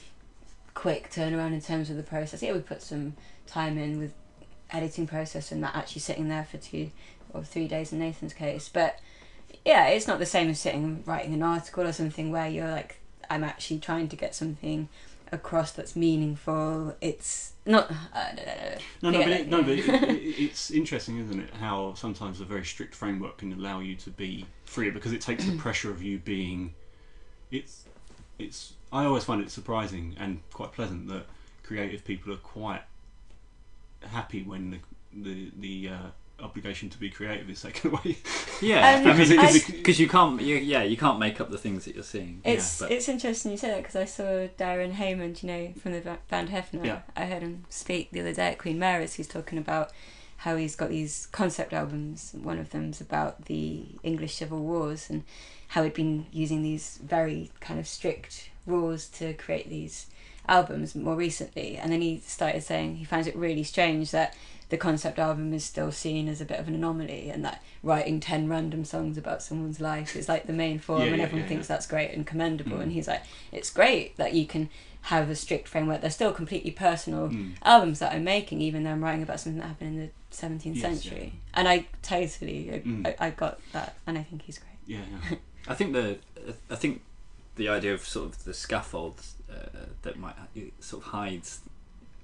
Quick turnaround in terms of the process. Yeah, we put some time in with editing process and that actually sitting there for two or three days in Nathan's case, but yeah, it's not the same as sitting and writing an article or something where you're like, I'm actually trying to get something across that's meaningful. It's not. Uh, Don't no, no, but it, no, but it, <laughs> it, it's interesting, isn't it? How sometimes a very strict framework can allow you to be free because it takes the <clears throat> pressure of you being. It's, it's. I always find it surprising and quite pleasant that creative people are quite happy when the the the uh, obligation to be creative is taken <laughs> away. Yeah, Um, I mean, because you can't. You, yeah, you can't make up the things that you're seeing. It's but- it's interesting you say that because I saw Darren Hayman, you know, from the ba- band Hefner. Yeah. I heard him speak the other day at Queen Mary's. He's talking about how he's got these concept albums. One of them's about the English Civil Wars and how he'd been using these very kind of strict rules to create these albums more recently. And then he started saying he finds it really strange that the concept album is still seen as a bit of an anomaly and that writing 10 random songs about someone's life is like the main form Yeah, and yeah, everyone yeah, thinks that's great and commendable Mm. and he's like it's great that you can have a strict framework they're still completely personal Mm. albums that i'm making even though i'm writing about something that happened in the 17th Yes, century and i totally I, Mm. I, I got that and i think he's great Yeah, yeah. <laughs> I think the I think the idea of sort of the scaffold uh, that might sort of hides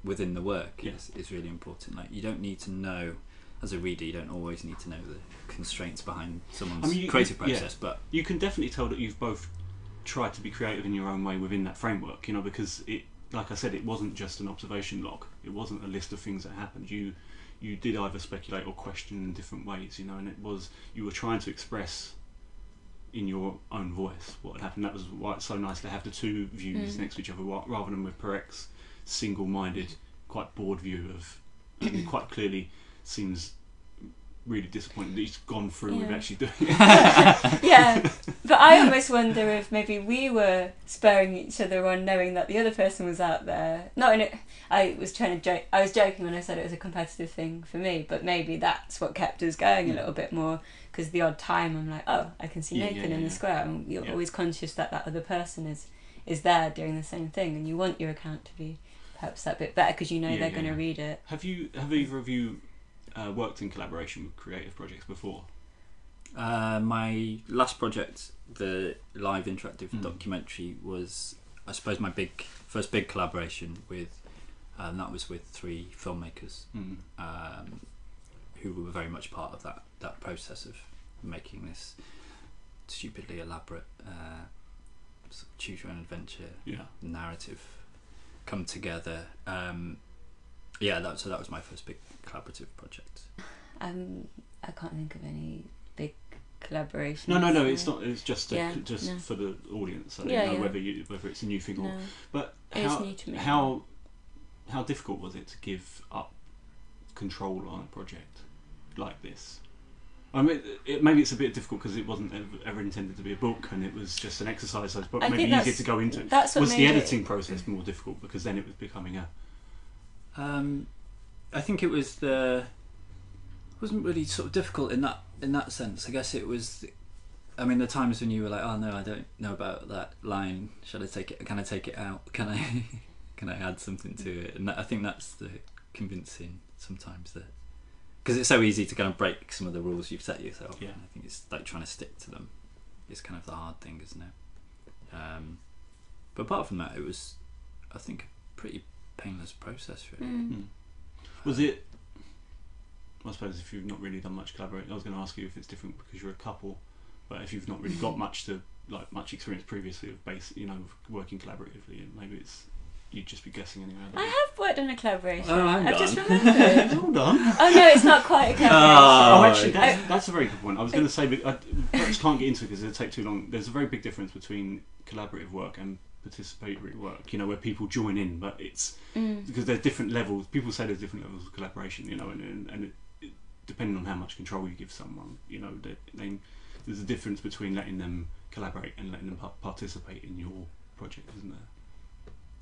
within the work Yeah. is, is really important. Like you don't need to know as a reader, you don't always need to know the constraints behind someone's I mean, you- creative you- yeah. process, but you can definitely tell that you've both tried to be creative in your own way within that framework, you know, because it, like I said, it wasn't just an observation log. It wasn't a list of things that happened. You, you did either speculate or question in different ways, you know, and it was you were trying to express in your own voice what had happened. That was why it's so nice to have the two views Mm. next to each other, rather than with Perec's single-minded, quite broad view of, and quite clearly seems really disappointed that he's gone through with actually doing <laughs> it. yeah <laughs> but i almost wonder if maybe we were spurring each other on knowing that the other person was out there not in it i was trying to joke i was joking when i said it was a competitive thing for me but maybe that's what kept us going a little bit more because the odd time i'm like oh i can see Yeah, nathan yeah, in the yeah. square and you're Yeah. always conscious that that other person is is there doing the same thing and you want your account to be perhaps that bit better because you know Yeah, they're yeah, going to yeah. read it Have you have either of you uh, worked in collaboration with creative projects before? Uh, my last project, the live interactive Mm. documentary, was I suppose my big first big collaboration with, and that was with three filmmakers Mm. um, who were very much part of that that process of making this stupidly elaborate uh, sort of choose your own adventure Yeah. narrative come together. Um, yeah, that so that was my first big collaborative project. um i can't think of any big collaboration. No, no, no. It's not. It's just a, Yeah, just no. for the audience. I don't Yeah, know yeah. whether you whether it's a new thing or. no But how new to me. how how difficult was it to give up control on a project like this? I mean, it, maybe it's a bit difficult because it wasn't ever, ever intended to be a book, and it was just an exercise. So it's I maybe easier to go into. that's what Was the made it- editing process more difficult because then it was becoming a Um, I think it was the it wasn't really sort of difficult in that in that sense. I guess it was. I mean, the times when you were like, "Oh no, I don't know about that line. Should I take it? Can I take it out? <laughs> Can I? can I add something to it?" And that, I think that's the convincing sometimes that because it's so easy to kind of break some of the rules you've set yourself. Yeah. And I think it's like trying to stick to them is kind of the hard thing, isn't it? Um, but apart from that, it was, I think, a pretty painless process. Really. Mm. Mm. Was it I suppose if you've not really done much collaborating, I was going to ask you if it's different because you're a couple, but if you've not really got much to like much experience previously of base, you know, working collaboratively, and maybe it's you'd just be guessing anyway. I don't I know. have worked on a collaboration. Oh, hang I've just on. remembered. <laughs> Hold on. oh no, it's not quite a <laughs> collaboration. Oh. Oh, actually, that's, that's a very good point. I was going to say, but I perhaps can't get into it because it'll take too long. There's a very big difference between collaborative work and participatory work. You know, where people join in, but it's Mm. because there's different levels. People say there's different levels of collaboration. You know, and and, and it, it, depending on how much control you give someone, you know, they, they, there's a difference between letting them collaborate and letting them participate in your project, isn't there?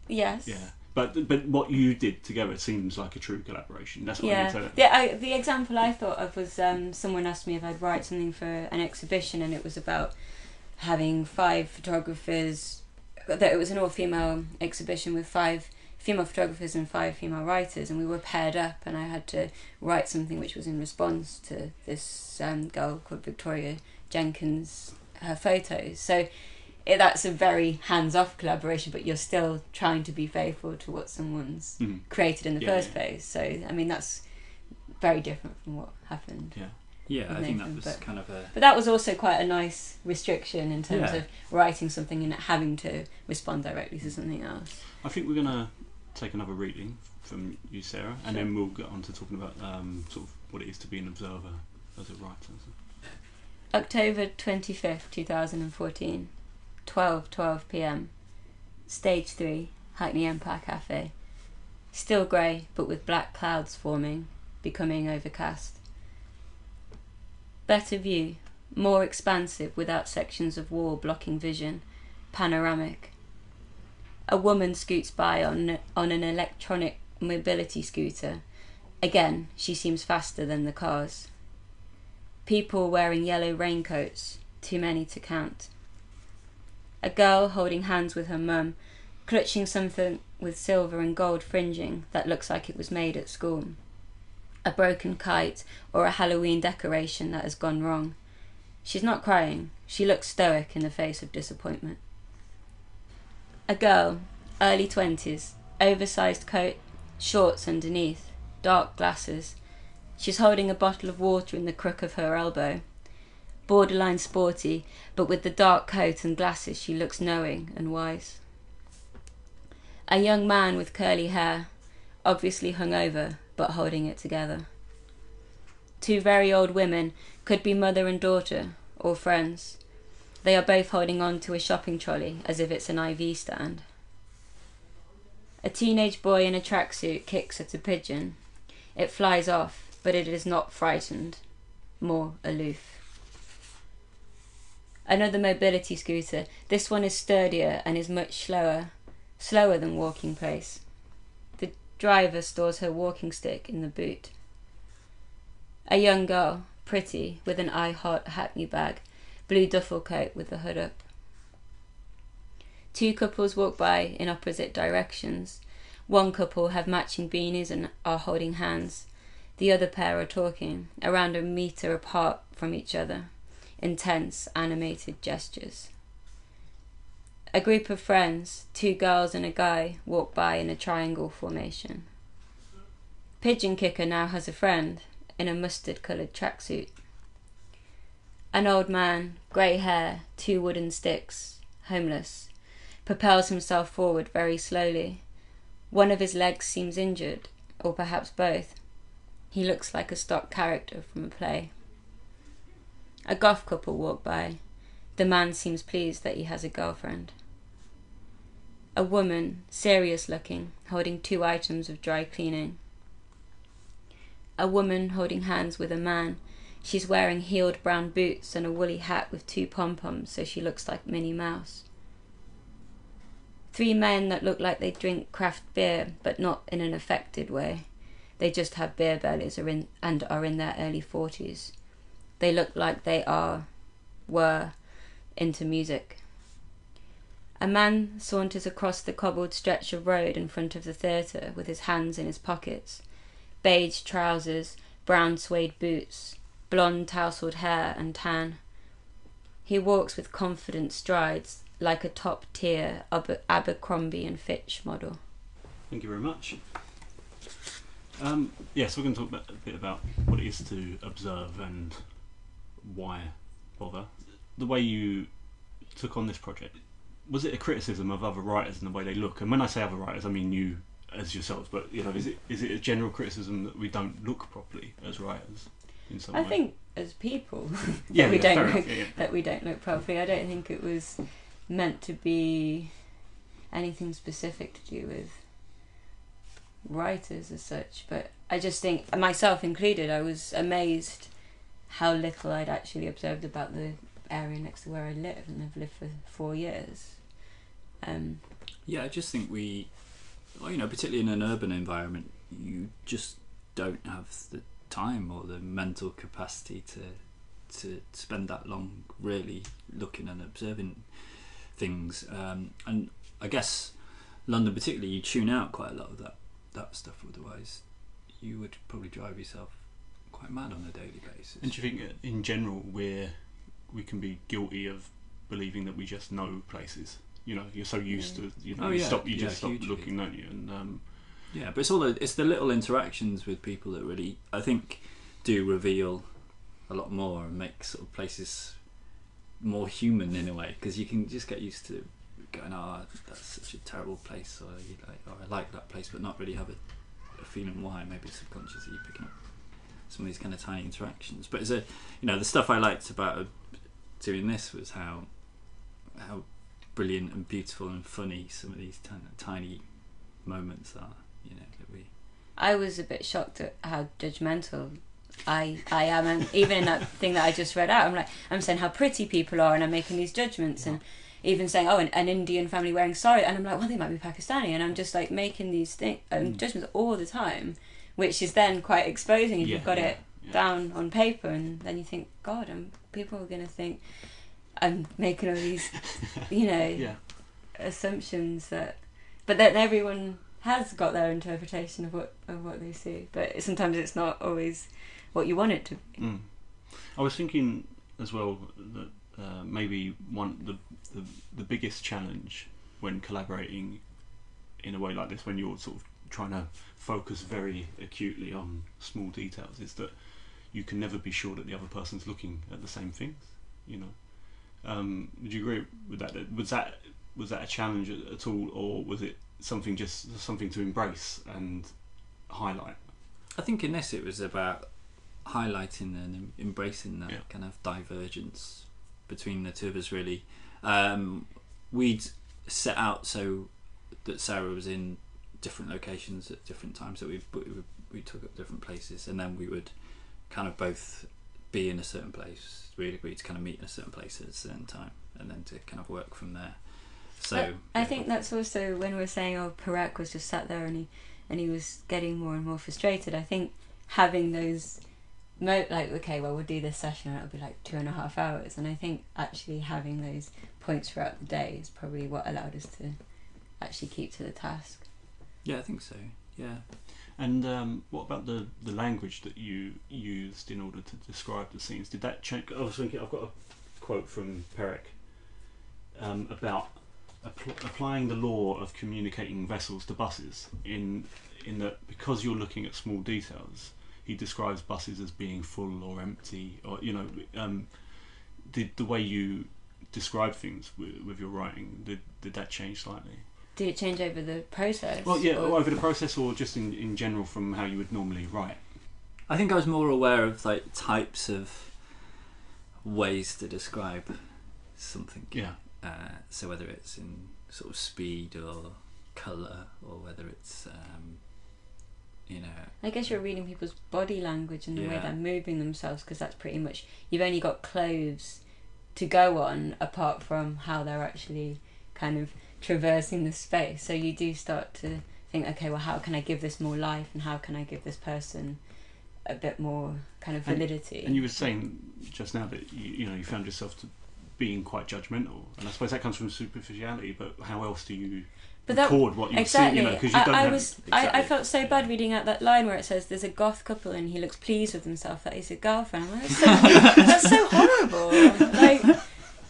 Yes. Yeah. But but what you did together seems like a true collaboration. That's what I Yeah, mean. So, the, I, the example I thought of was um, someone asked me if I'd write something for an exhibition, and it was about having five photographers. That it was an all-female exhibition with five female photographers and five female writers, and we were paired up, and I had to write something which was in response to this um, girl called Victoria Jenkins, her photos. So. It, that's a very hands-off collaboration, but you're still trying to be faithful to what someone's Mhm. created in the Yeah, first yeah. place. So I mean that's very different from what happened. Yeah, yeah, I with think that was but- kind of a But that was also quite a nice restriction in terms Yeah. of writing something and having to respond directly to something else. I think we're gonna take another reading from you, Sarah, and Sure. then we'll get on to talking about um, sort of what it is to be an observer as a writer. October twenty fifth, two thousand and fourteen, twelve twelve PM. Stage three, Hackney Empire Cafe. Still grey, but with black clouds forming, becoming overcast. Better view, more expansive without sections of wall blocking vision, panoramic. A woman scoots by on on an electronic mobility scooter. Again, she seems faster than the cars. People wearing yellow raincoats, too many to count. A girl holding hands with her mum, clutching something with silver and gold fringing that looks like it was made at school. A broken kite or a Halloween decoration that has gone wrong. She's not crying, she looks stoic in the face of disappointment. A girl, early twenties, oversized coat, shorts underneath, dark glasses. She's holding a bottle of water in the crook of her elbow. Borderline sporty, but with the dark coat and glasses, she looks knowing and wise. A young man with curly hair, obviously hungover, but holding it together. Two very old women, could be mother and daughter, or friends. They are both holding on to a shopping trolley as if it's an IV stand. A teenage boy in a tracksuit kicks at a pigeon. It flies off, but it is not frightened, more aloof. Another mobility scooter. This one is sturdier and is much slower, slower than walking pace. The driver stores her walking stick in the boot. A young girl, pretty, with an I Heart Hackney bag, blue duffel coat with the hood up. Two couples walk by in opposite directions. One couple have matching beanies and are holding hands. The other pair are talking, around a meter apart from each other. Intense, animated gestures. A group of friends, two girls and a guy, walk by in a triangle formation. Pigeon Kicker now has a friend in a mustard coloured tracksuit. An old man, grey hair, two wooden sticks, homeless, propels himself forward very slowly. One of his legs seems injured, or perhaps both. He looks like a stock character from a play. A goth couple walk by. The man seems pleased that he has a girlfriend. A woman, serious looking, holding two items of dry cleaning. A woman holding hands with a man. She's wearing heeled brown boots and a woolly hat with two pom poms, so she looks like Minnie Mouse. Three men that look like they drink craft beer, but not in an affected way. They just have beer bellies and are in their early forties. They look like they are, were, into music. A man saunters across the cobbled stretch of road in front of the theatre with his hands in his pockets. Beige trousers, brown suede boots, blonde tousled hair and tan. He walks with confident strides, like a top tier Aber- Abercrombie and Fitch model. Thank you very much. Um, yeah, so we're going to talk a bit about what it is to observe and why bother. The way you took on this project, was it a criticism of other writers and the way they look? And when I say other writers, I mean you as yourselves. But you know, is it is it a general criticism that we don't look properly as writers in some ways? I way? think as people <laughs> yeah, we yeah, don't look- yeah. that we don't look properly. I don't think it was meant to be anything specific to do with writers as such. But I just think, myself included, I was amazed how little I'd actually observed about the area next to where I live, and I've lived for four years. Um, Yeah, I just think we, you know, particularly in an urban environment, you just don't have the time or the mental capacity to to spend that long really looking and observing things. Um, and I guess London, particularly, you tune out quite a lot of that that stuff. Otherwise, you would probably drive yourself quite mad on a daily basis. And do you think, uh, in general, we're we can be guilty of believing that we just know places? You know, you're so used Yeah. to, you know, Oh, you yeah, stop, you yeah, just stop hugely. looking, don't you? And um, Yeah, but it's all the, it's the little interactions with people that really I think do reveal a lot more and make sort of places more human in a way because you can just get used to going, oh, that's such a terrible place, or you like, oh, I like that place, but not really have a, a feeling why. Maybe subconsciously you're picking up some of these kind of tiny interactions. But it's a, you know, the stuff I liked about doing this was how how brilliant and beautiful and funny some of these tiny, tiny moments are. You know that we. I was a bit shocked at how judgmental I I am, and even in that <laughs> thing that I just read out, I'm like I'm saying how pretty people are, and I'm making these judgments, and even saying oh an, an Indian family wearing sari, and I'm like well they might be Pakistani, and I'm just like making these thing, um, Mm. judgments all the time, which is then quite exposing if yeah, you've got yeah, it yeah. down on paper, and then you think God, I'm, people are gonna think I'm making all these <laughs> you know assumptions that but then everyone has got their interpretation of what of what they see but sometimes it's not always what you want it to be Mm. I was thinking as well that uh, maybe one the, the the biggest challenge when collaborating in a way like this, when you're sort of trying to focus very acutely on small details, is that you can never be sure that the other person's looking at the same things. You know, um, would you agree with that? Was that was that a challenge at, at all, or was it something just something to embrace and highlight? I think in this it was about highlighting and embracing that Yeah. kind of divergence between the two of us. Really, um, we'd set out so that Sarah was in different locations at different times. That we we, we took up different places, and then we would kind of both be in a certain place. We'd agree to kind of meet in a certain place at a certain time, and then to kind of work from there. So I, I yeah. think that's also when we are saying oh Perec was just sat there and he and he was getting more and more frustrated I think having those mo- like okay well we'll do this session and it'll be like two and a half hours and I think actually having those points throughout the day is probably what allowed us to actually keep to the task yeah, I think so. Yeah. And um, what about the, the language that you used in order to describe the scenes? Did that change? I was thinking, I've got a quote from Perec um, about appl- applying the law of communicating vessels to buses. In in that because you're looking at small details, he describes buses as being full or empty, or you know, um, did the way you describe things with, with your writing did did that change slightly? Did it change over the process Well, yeah, or- over the process, or just in, in general from how you would normally write. I think I was more aware of like types of ways to describe something. Yeah. Uh, so whether it's in sort of speed or color, or whether it's um, you know I guess you're reading people's body language and the way they're moving themselves because that's pretty much you've only got clothes to go on apart from how they're actually kind of traversing the space. So you do start to think, okay, well, how can I give this more life and how can I give this person a bit more kind of And- validity? And you were saying just now that you, you know you found yourself to being quite judgmental, and I suppose that comes from superficiality. But how else do you but that record what you exactly. see? You know, because you I, don't I have was I, I felt so bad reading out that line where it says there's a goth couple and he looks pleased with himself that he's a girlfriend. Like, that's, so, <laughs> that's so horrible. Like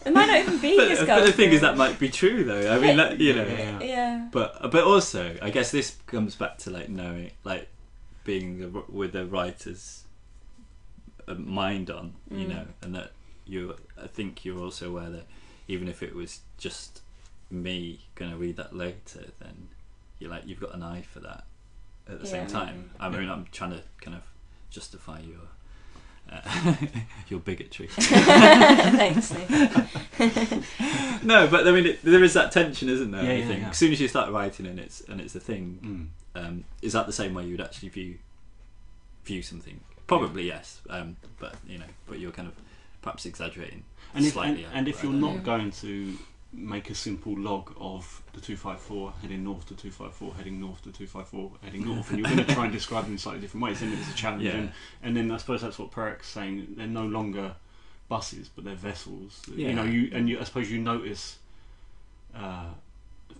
it might not even be But, his but girlfriend. the thing is that might be true though. I mean, that, you know. Yeah. yeah. But but also, I guess this comes back to like knowing, like being the, with the writer's uh, mind on, you Mm. know, and that you. I think you're also aware that even if it was just me going to read that later, then you're like you've got an eye for that at the same time. I mean, I'm trying to kind of justify your. Uh, your bigotry. <laughs> Thanks, <laughs> no, but I mean, it, there is that tension, isn't there? Yeah, yeah, think yeah. as soon as you start writing and it's and it's a thing, Mm. um, is that the same way you would actually view view something? Probably yes, um, but you know, but you're kind of perhaps exaggerating And if, and, slightly. and if you're don't not going to make a simple log of the 254 heading north to 254 heading north to 254 heading north and you're going to try and <laughs> describe them in slightly different ways then it is a challenge Yeah. and, and then I suppose that's what Perec's saying they're no longer buses but they're vessels you know you and you I suppose you notice uh,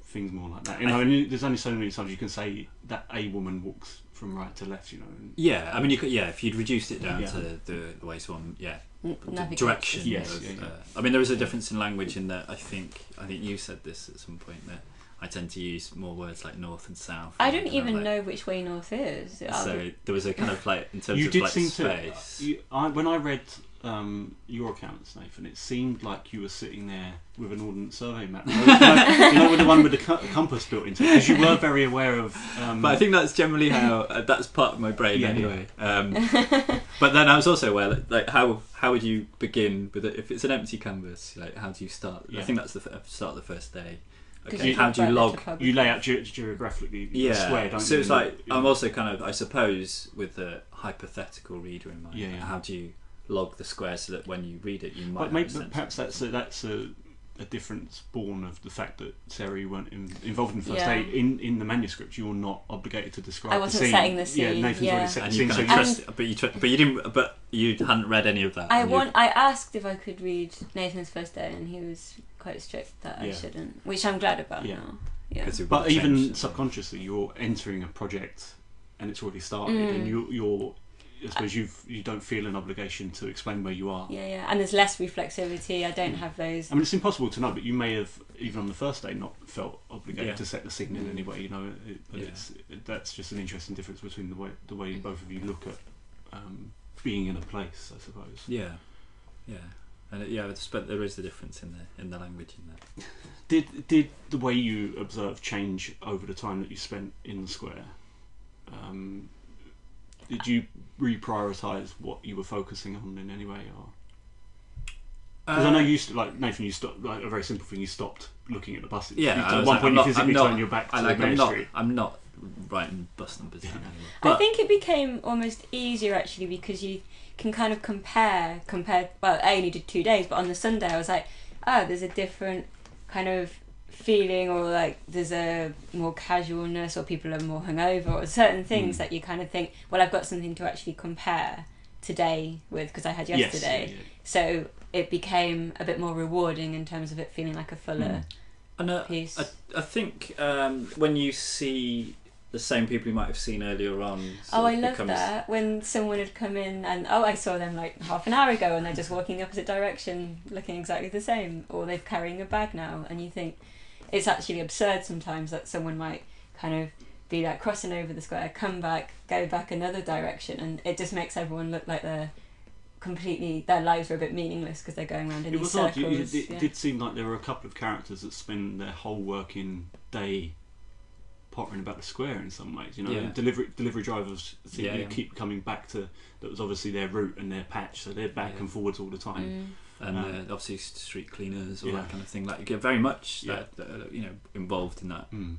things more like that you know and there's only so many times you can say that a woman walks from right to left you know and, Yeah, I mean, you could, yeah, if you'd reduced it down Yeah. to the, the way someone, yeah, navigation. direction. Yes, of, yeah, yeah. Uh, I mean, there is a difference in language in that I think I think you said this at some point that I tend to use more words like north and south. I don't even like- know which way north is. So be- there was a kind of like in terms you of did like seem space. to you, I, when I read um, your accounts, Nathan, it seemed like you were sitting there with an ordnance survey map. <laughs> You know, with the one with the co- compass built into it, because you were very aware of. Um, But I think that's generally how <laughs> uh, that's part of my brain Yeah, anyway. Um, <laughs> but then I was also aware that like how how would you begin with it if it's an empty canvas? Like how do you start? I think that's the f- start of the first day. 'cause Okay, you how do you log? you lay out ge- geographically Yeah, square, don't so you? it's like You- I'm also kind of I suppose with the hypothetical reader in mind. Yeah, yeah. How do you log the square so that when you read it you might. But maybe a sense of- perhaps that's a, that's a, a difference born of the fact that Sarah, you weren't in, involved in the first Yeah. day. In in the manuscript, you're not obligated to describe. I the wasn't scene. setting the Yeah, Nathan's yeah. already set and the you scene. kind So trust, but you tr- but you didn't, but you hadn't read any of that. I want. I asked if I could read Nathan's first day, and he was quite strict that I shouldn't, which I'm glad about Yeah. now. Yeah. 'cause it But even subconsciously, you're entering a project and it's already started, Mm. and you're, you're. I suppose you you don't feel an obligation to explain where you are. Yeah, yeah, and there's less reflexivity. I don't have those. I mean, it's impossible to know, but you may have even on the first day not felt obligated Yeah. to set the scene in Mm. any way. You know, it, but Yeah. it's it, that's just an interesting difference between the way the way both of you look at um, being in a place. I suppose. Yeah, yeah, and it, yeah, it's, but there is the difference in the in the language in that. <laughs> Did did the way you observe change over the time that you spent in the square? Um, did you reprioritize what you were focusing on in any way, or because I know Uh, you used to, like Nathan, you stopped like a very simple thing. You stopped looking at the buses. Yeah, You- at one like, point I'm you not- physically I'm not- turned your back to I the like. main I'm not. street. I'm not writing bus numbers Yeah. anymore. I think it became almost easier actually because you can kind of compare. Compare. Well, I only did two days, but on the Sunday I was like, oh, there's a different kind of feeling, or like there's a more casualness, or people are more hungover, or certain things Mm. that you kind of think, well, I've got something to actually compare today with because I had Yes, yesterday. yeah, yeah. So it became a bit more rewarding in terms of it feeling like a fuller uh, piece. I, I think um, when you see the same people you might have seen earlier on. Oh, I love becomes- that when someone had come in and oh, I saw them like half an hour ago and they're just walking the opposite direction, looking exactly the same, or they're carrying a bag now, and you think it's actually absurd sometimes that someone might kind of be like crossing over the square, come back, go back another direction, and it just makes everyone look like they're completely their lives are a bit meaningless because they're going around in It these was odd. You- circles. It, yeah. did seem like there were a couple of characters that spend their whole working day pottering about the square in some ways. You know, Yeah. delivery delivery drivers seem Yeah, to yeah. keep coming back to that was obviously their route and their patch, so they're back Yeah. and forwards all the time. Mm. And Um, uh, obviously street cleaners, all Yeah. that kind of thing. Like you get very much Yeah. that, that, you know involved in that Mm.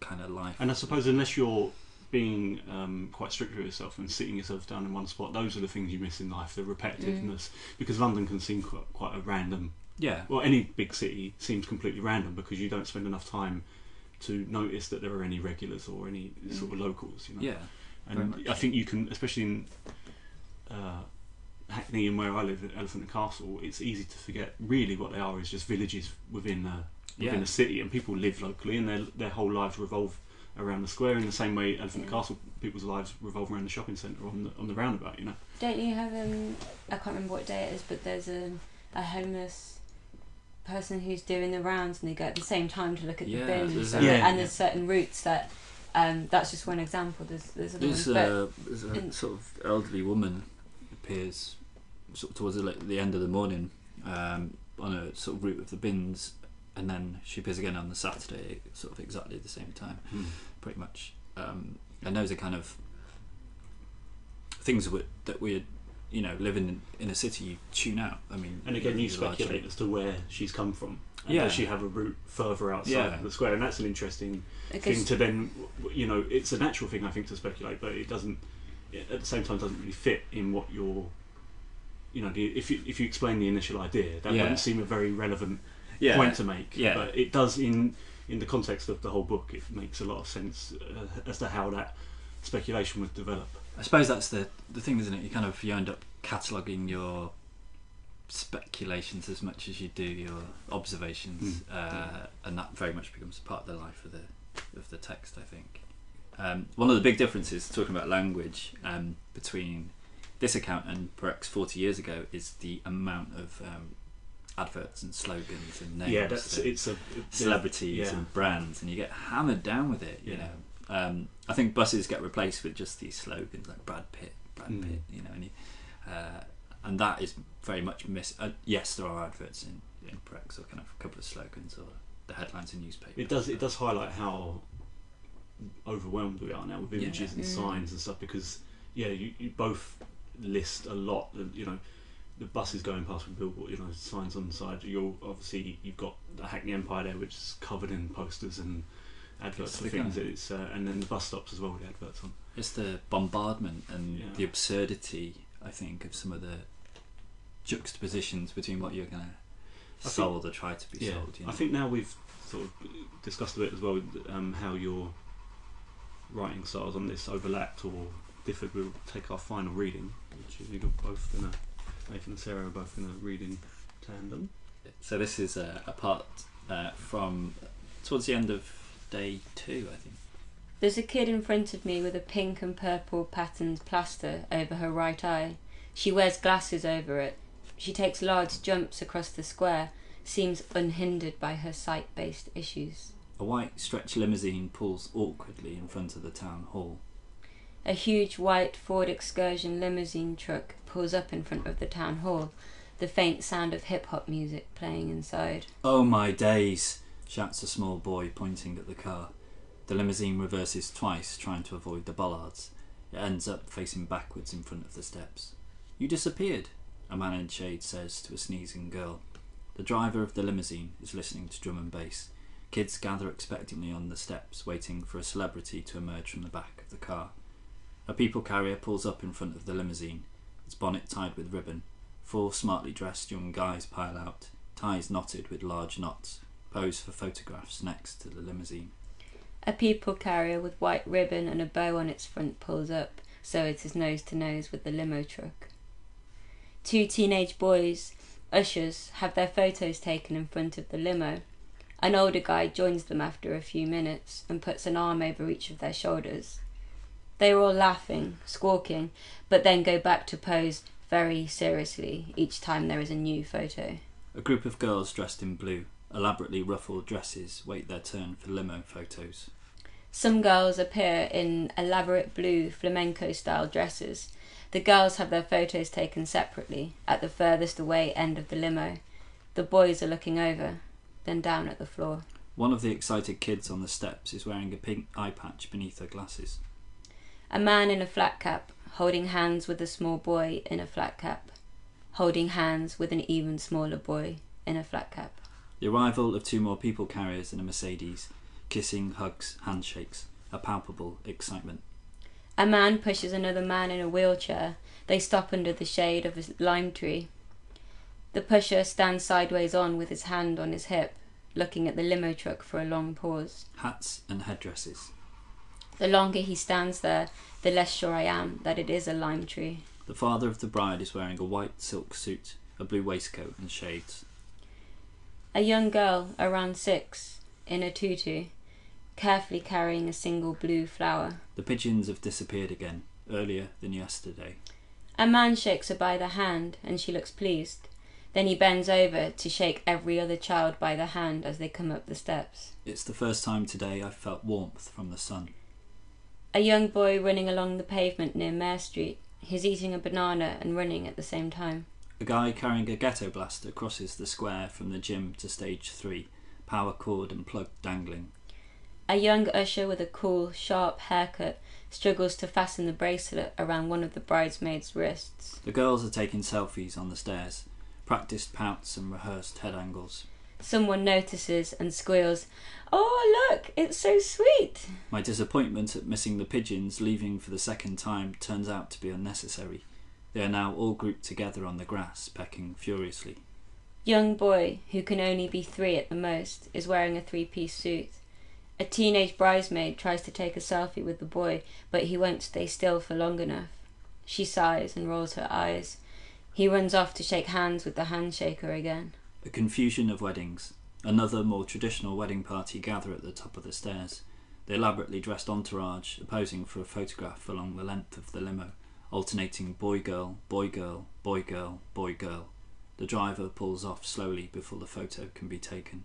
kind of life. And I suppose unless you're being um, quite strict with yourself and sitting yourself down in one spot, those are the things you miss in life, the repetitiveness. Because London can seem quite, quite a random yeah, well, any big city seems completely random because you don't spend enough time to notice that there are any regulars or any sort of locals. You know? yeah, and. I think you can, especially in uh, Hackney and where I live at Elephant and Castle, it's easy to forget. Really, what they are is just villages within a within Yeah. a city, and people live locally, and their their whole lives revolve around the square in the same way Elephant and Castle people's lives revolve around the shopping centre on the on the roundabout. You know. Don't you have um? I can't remember what day it is, but there's a a homeless person who's doing the rounds, and they go at the same time to look at Yeah, the bins, there's and, Yeah, and yeah. there's certain routes that Um, that's just one example. There's there's other There's, ones, but uh, there's a sort of elderly woman appears sort of towards the, like, the end of the morning um, on a sort of route of the bins, and then she appears again on the Saturday, sort of exactly at the same time, Hmm. pretty much. Um, and those are kind of things that that we, you know, living in, in a city, you tune out. I mean, And again, you largely- speculate as to where she's come from. And Yeah. Does she have a route further outside Yeah. the square? And that's an interesting thing to then, you know, it's a natural thing I think to speculate, but it doesn't. At the same time, doesn't really fit in what you're. You know, if you if you explain the initial idea, that Yeah. wouldn't seem a very relevant yeah. point to make. Yeah. But it does in in the context of the whole book. It makes a lot of sense uh, as to how that speculation would develop. I suppose that's the the thing, isn't it? You kind of you end up cataloguing your speculations as much as you do your observations, Mm. uh, and that very much becomes part of the life of the of the text. I think um, one of the big differences, talking about language, um, between this account and perhaps forty years ago is the amount of um, adverts and slogans and names. yeah, that's that- it's a celebrities yeah. and brands, and you get hammered down with it. You Yeah. know, um, I think buses get replaced with just these slogans like Brad Pitt, Brad Mm. Pitt. You know, and, you, uh, and that is very much miss. Uh, yes, there are adverts in in Perec's or kind of a couple of slogans or the headlines in newspapers. It does. It does highlight how overwhelmed we are now with Yeah. images and Mm. signs and stuff. Because yeah, you, you both list a lot. and, You know, the buses going past with billboard. You know, signs on the side. You're obviously you've got the Hackney Empire there, which is covered in posters and adverts It's for things. kind- It's uh, and then the bus stops as well with the adverts on. It's the bombardment and Yeah. the absurdity. I think of some of the juxtapositions between what you're going I to think- sold or try to be Yeah, sold. You know? I think now we've sort of discussed a bit as well um, how your writing styles on this overlapped or differed. We'll take our final reading, which is you're both gonna Nathan and Sarah are both gonna read in tandem. So this is a, a part uh, from towards the end of day two, I think. There's a kid in front of me with a pink and purple patterned plaster over her right eye. She wears glasses over it. She takes large jumps across the square, seems unhindered by her sight based issues. A white stretch limousine pulls awkwardly in front of the town hall. A huge white Ford Excursion limousine truck pulls up in front of the town hall, the faint sound of hip hop music playing inside. Oh my days! shouts a small boy pointing at the car. The limousine reverses twice, trying to avoid the bollards. It ends up facing backwards in front of the steps. You disappeared, a man in shade says to a sneezing girl. The driver of the limousine is listening to drum and bass. Kids gather expectantly on the steps, waiting for a celebrity to emerge from the back of the car. A people carrier pulls up in front of the limousine, its bonnet tied with ribbon. Four smartly dressed young guys pile out, ties knotted with large knots, pose for photographs next to the limousine. A people carrier with white ribbon and a bow on its front pulls up, so it is nose to nose with the limo truck. Two teenage boys, ushers, have their photos taken in front of the limo. An older guy joins them after a few minutes and puts an arm over each of their shoulders. They are all laughing, squawking, but then go back to pose very seriously each time there is a new photo. A group of girls dressed in blue, elaborately ruffled dresses wait their turn for limo photos. Some girls appear in elaborate blue flamenco style dresses. The girls have their photos taken separately at the furthest away end of the limo. The boys are looking over, then down at the floor. One of the excited kids on the steps is wearing a pink eye patch beneath her glasses. A man in a flat cap, holding hands with a small boy in a flat cap, holding hands with an even smaller boy in a flat cap. The arrival of two more people carriers in a Mercedes, kissing, hugs, handshakes, a palpable excitement. A man pushes another man in a wheelchair. They stop under the shade of a lime tree. The pusher stands sideways on with his hand on his hip, looking at the limo truck for a long pause. Hats and headdresses. The longer he stands there, the less sure I am that it is a lime tree. The father of the bride is wearing a white silk suit, a blue waistcoat, and shades. A young girl, around six, in a tutu, carefully carrying a single blue flower. The pigeons have disappeared again, earlier than yesterday. A man shakes her by the hand, and she looks pleased. Then he bends over to shake every other child by the hand as they come up the steps. It's the first time today I've felt warmth from the sun. A young boy running along the pavement near Mare Street. He's eating a banana and running at the same time. A guy carrying a ghetto blaster crosses the square from the gym to stage three, power cord and plug dangling. A young usher with a cool, sharp haircut struggles to fasten the bracelet around one of the bridesmaids' wrists. The girls are taking selfies on the stairs, practiced pouts and rehearsed head angles. Someone notices and squeals, Oh, look, it's so sweet! My disappointment at missing the pigeons leaving for the second time turns out to be unnecessary. They are now all grouped together on the grass, pecking furiously. Young boy, who can only be three at the most, is wearing a three piece suit. A teenage bridesmaid tries to take a selfie with the boy, but he won't stay still for long enough. She sighs and rolls her eyes. He runs off to shake hands with the handshaker again. A confusion of weddings. Another more traditional wedding party gather at the top of the stairs. The elaborately dressed entourage are posing for a photograph along the length of the limo, alternating boy girl, boy girl, boy girl, boy girl. The driver pulls off slowly before the photo can be taken.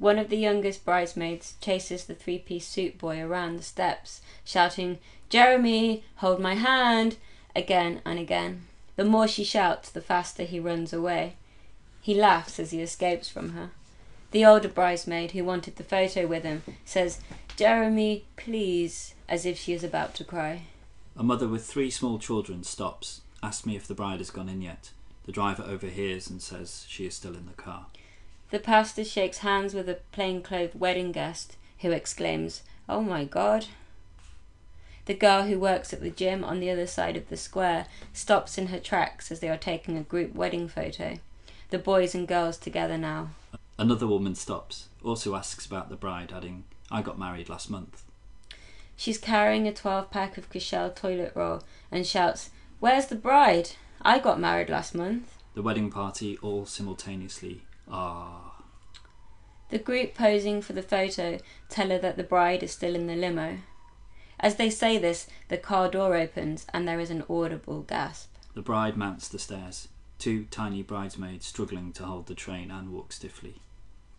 One of the youngest bridesmaids chases the three piece suit boy around the steps, shouting, Jeremy, hold my hand, again and again. The more she shouts, the faster he runs away. He laughs as he escapes from her. The older bridesmaid, who wanted the photo with him, says, Jeremy, please, as if she is about to cry. A mother with three small children stops, asks me if the bride has gone in yet. The driver overhears and says she is still in the car. The pastor shakes hands with a plainclothed wedding guest, who exclaims, Oh my god. The girl who works at the gym on the other side of the square stops in her tracks as they are taking a group wedding photo. The boys and girls together now. Another woman stops, also asks about the bride, adding, I got married last month. She's carrying a 12 pack of Cushelle toilet roll and shouts, Where's the bride? I got married last month. The wedding party all simultaneously, ah. The group posing for the photo tell her that the bride is still in the limo. As they say this, the car door opens and there is an audible gasp. The bride mounts the stairs, two tiny bridesmaids struggling to hold the train and walk stiffly.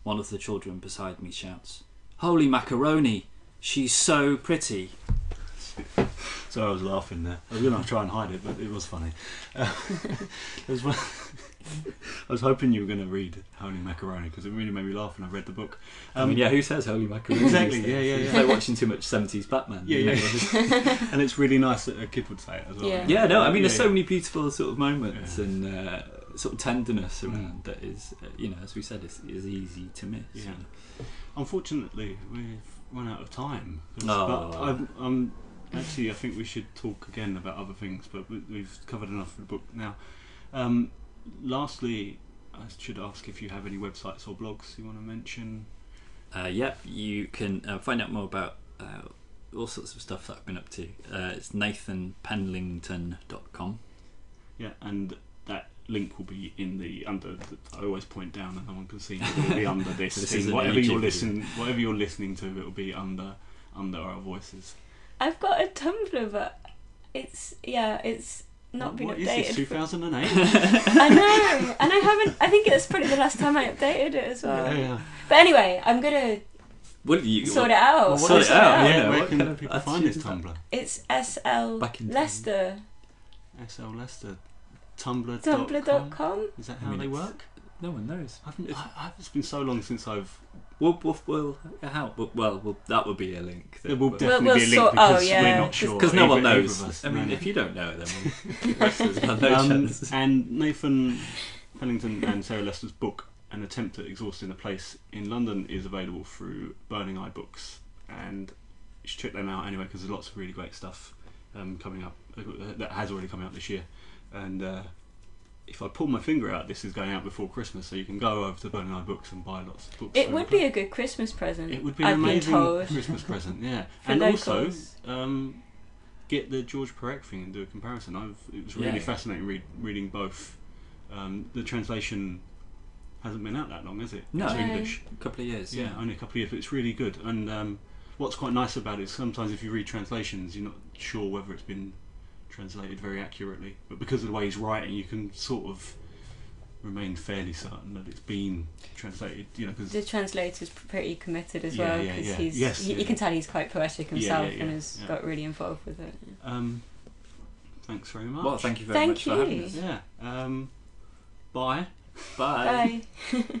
One of the children beside me shouts, Holy macaroni! She's so pretty! So I was laughing there. I was going to try and hide it, but it was funny. Uh, <laughs> there was one, <laughs> I was hoping you were going to read Holy Macaroni because it really made me laugh when I read the book. I mean, yeah, who says holy macaroni? Exactly, these days? yeah, yeah, It's yeah. like watching too much 70s Batman. Yeah, you yeah. <laughs> and it's really nice that a kid would say it as well. Yeah. Yeah, no, I mean, there's Yeah, so many beautiful sort of moments Yeah. and uh, sort of tenderness around Mm. that is, uh, you know, as we said, is, is easy to miss. Yeah. Unfortunately, we've run out of time. Oh. But I'm, I'm actually, I think we should talk again about other things, but we, we've covered enough of the book now. Um, lastly, I should ask if you have any websites or blogs you want to mention. Uh, yep, you can uh, find out more about uh, all sorts of stuff that I've been up to. Uh, it's nathanpenlington.com. Yeah, and that link will be in the under. The, I always point down, and no one can see. It will be under <laughs> this, This thing. Whatever YouTube you're listening, whatever you're listening to, it will be under under our voices. I've got a Tumblr, but it's, yeah, it's not been What is updated. this? 2008. <laughs> I know, and I haven't. I think it's probably the last time I updated it as well. yeah, yeah. But anyway, I'm gonna What do you sort it out. Well, what Sort it out, that? yeah, Where, where what can kind of people find this Tumblr? It's SL Back in. Leicester SL Leicester. Tumblr. Tumblr.com. Is that I how mean, they work? No one knows. I haven't, I, I, it's been so long since I've. We'll, we'll, we'll, how, well, well, well, that would be a link. There will definitely we'll be a link sort- oh, because yeah, we're not sure. Because no one either- either knows. us. I mean, No. if you don't know it, then we'll, the <laughs> rest of us have no Um, chance. and Nathan Penlington and Sarah Lester's book, An Attempt at Exhausting a Place in London, is available through Burning Eye Books. And you should check them out anyway because there's lots of really great stuff um, coming up uh, that has already come out this year. And uh, if I pull my finger out, this is going out before Christmas, so you can go over to Burning Eye Books and buy lots of books. It would be a good Christmas present. It would be an I've been amazing told. <laughs> Christmas present, yeah. For and locals. also, um, get the George Perec thing and do a comparison. I've it was really Yeah. fascinating read, reading both. Um, the translation hasn't been out that long, has it? No. It's English. A couple of years. Yeah, only a couple of years, but it's really good. And um, what's quite nice about it is sometimes if you read translations, you're not sure whether it's been translated very accurately. But because of the way he's writing, you can sort of remain fairly certain that it's been translated. You know, because The translator's pretty committed as Yeah, well yeah, because yeah. he's Yes, he, yeah, you can tell he's quite poetic Yeah, himself yeah, and has yeah. got really involved with it. um, thanks very much. Well, thank you very Thank much for having us. Yeah. Um, bye. Bye. Bye. <laughs>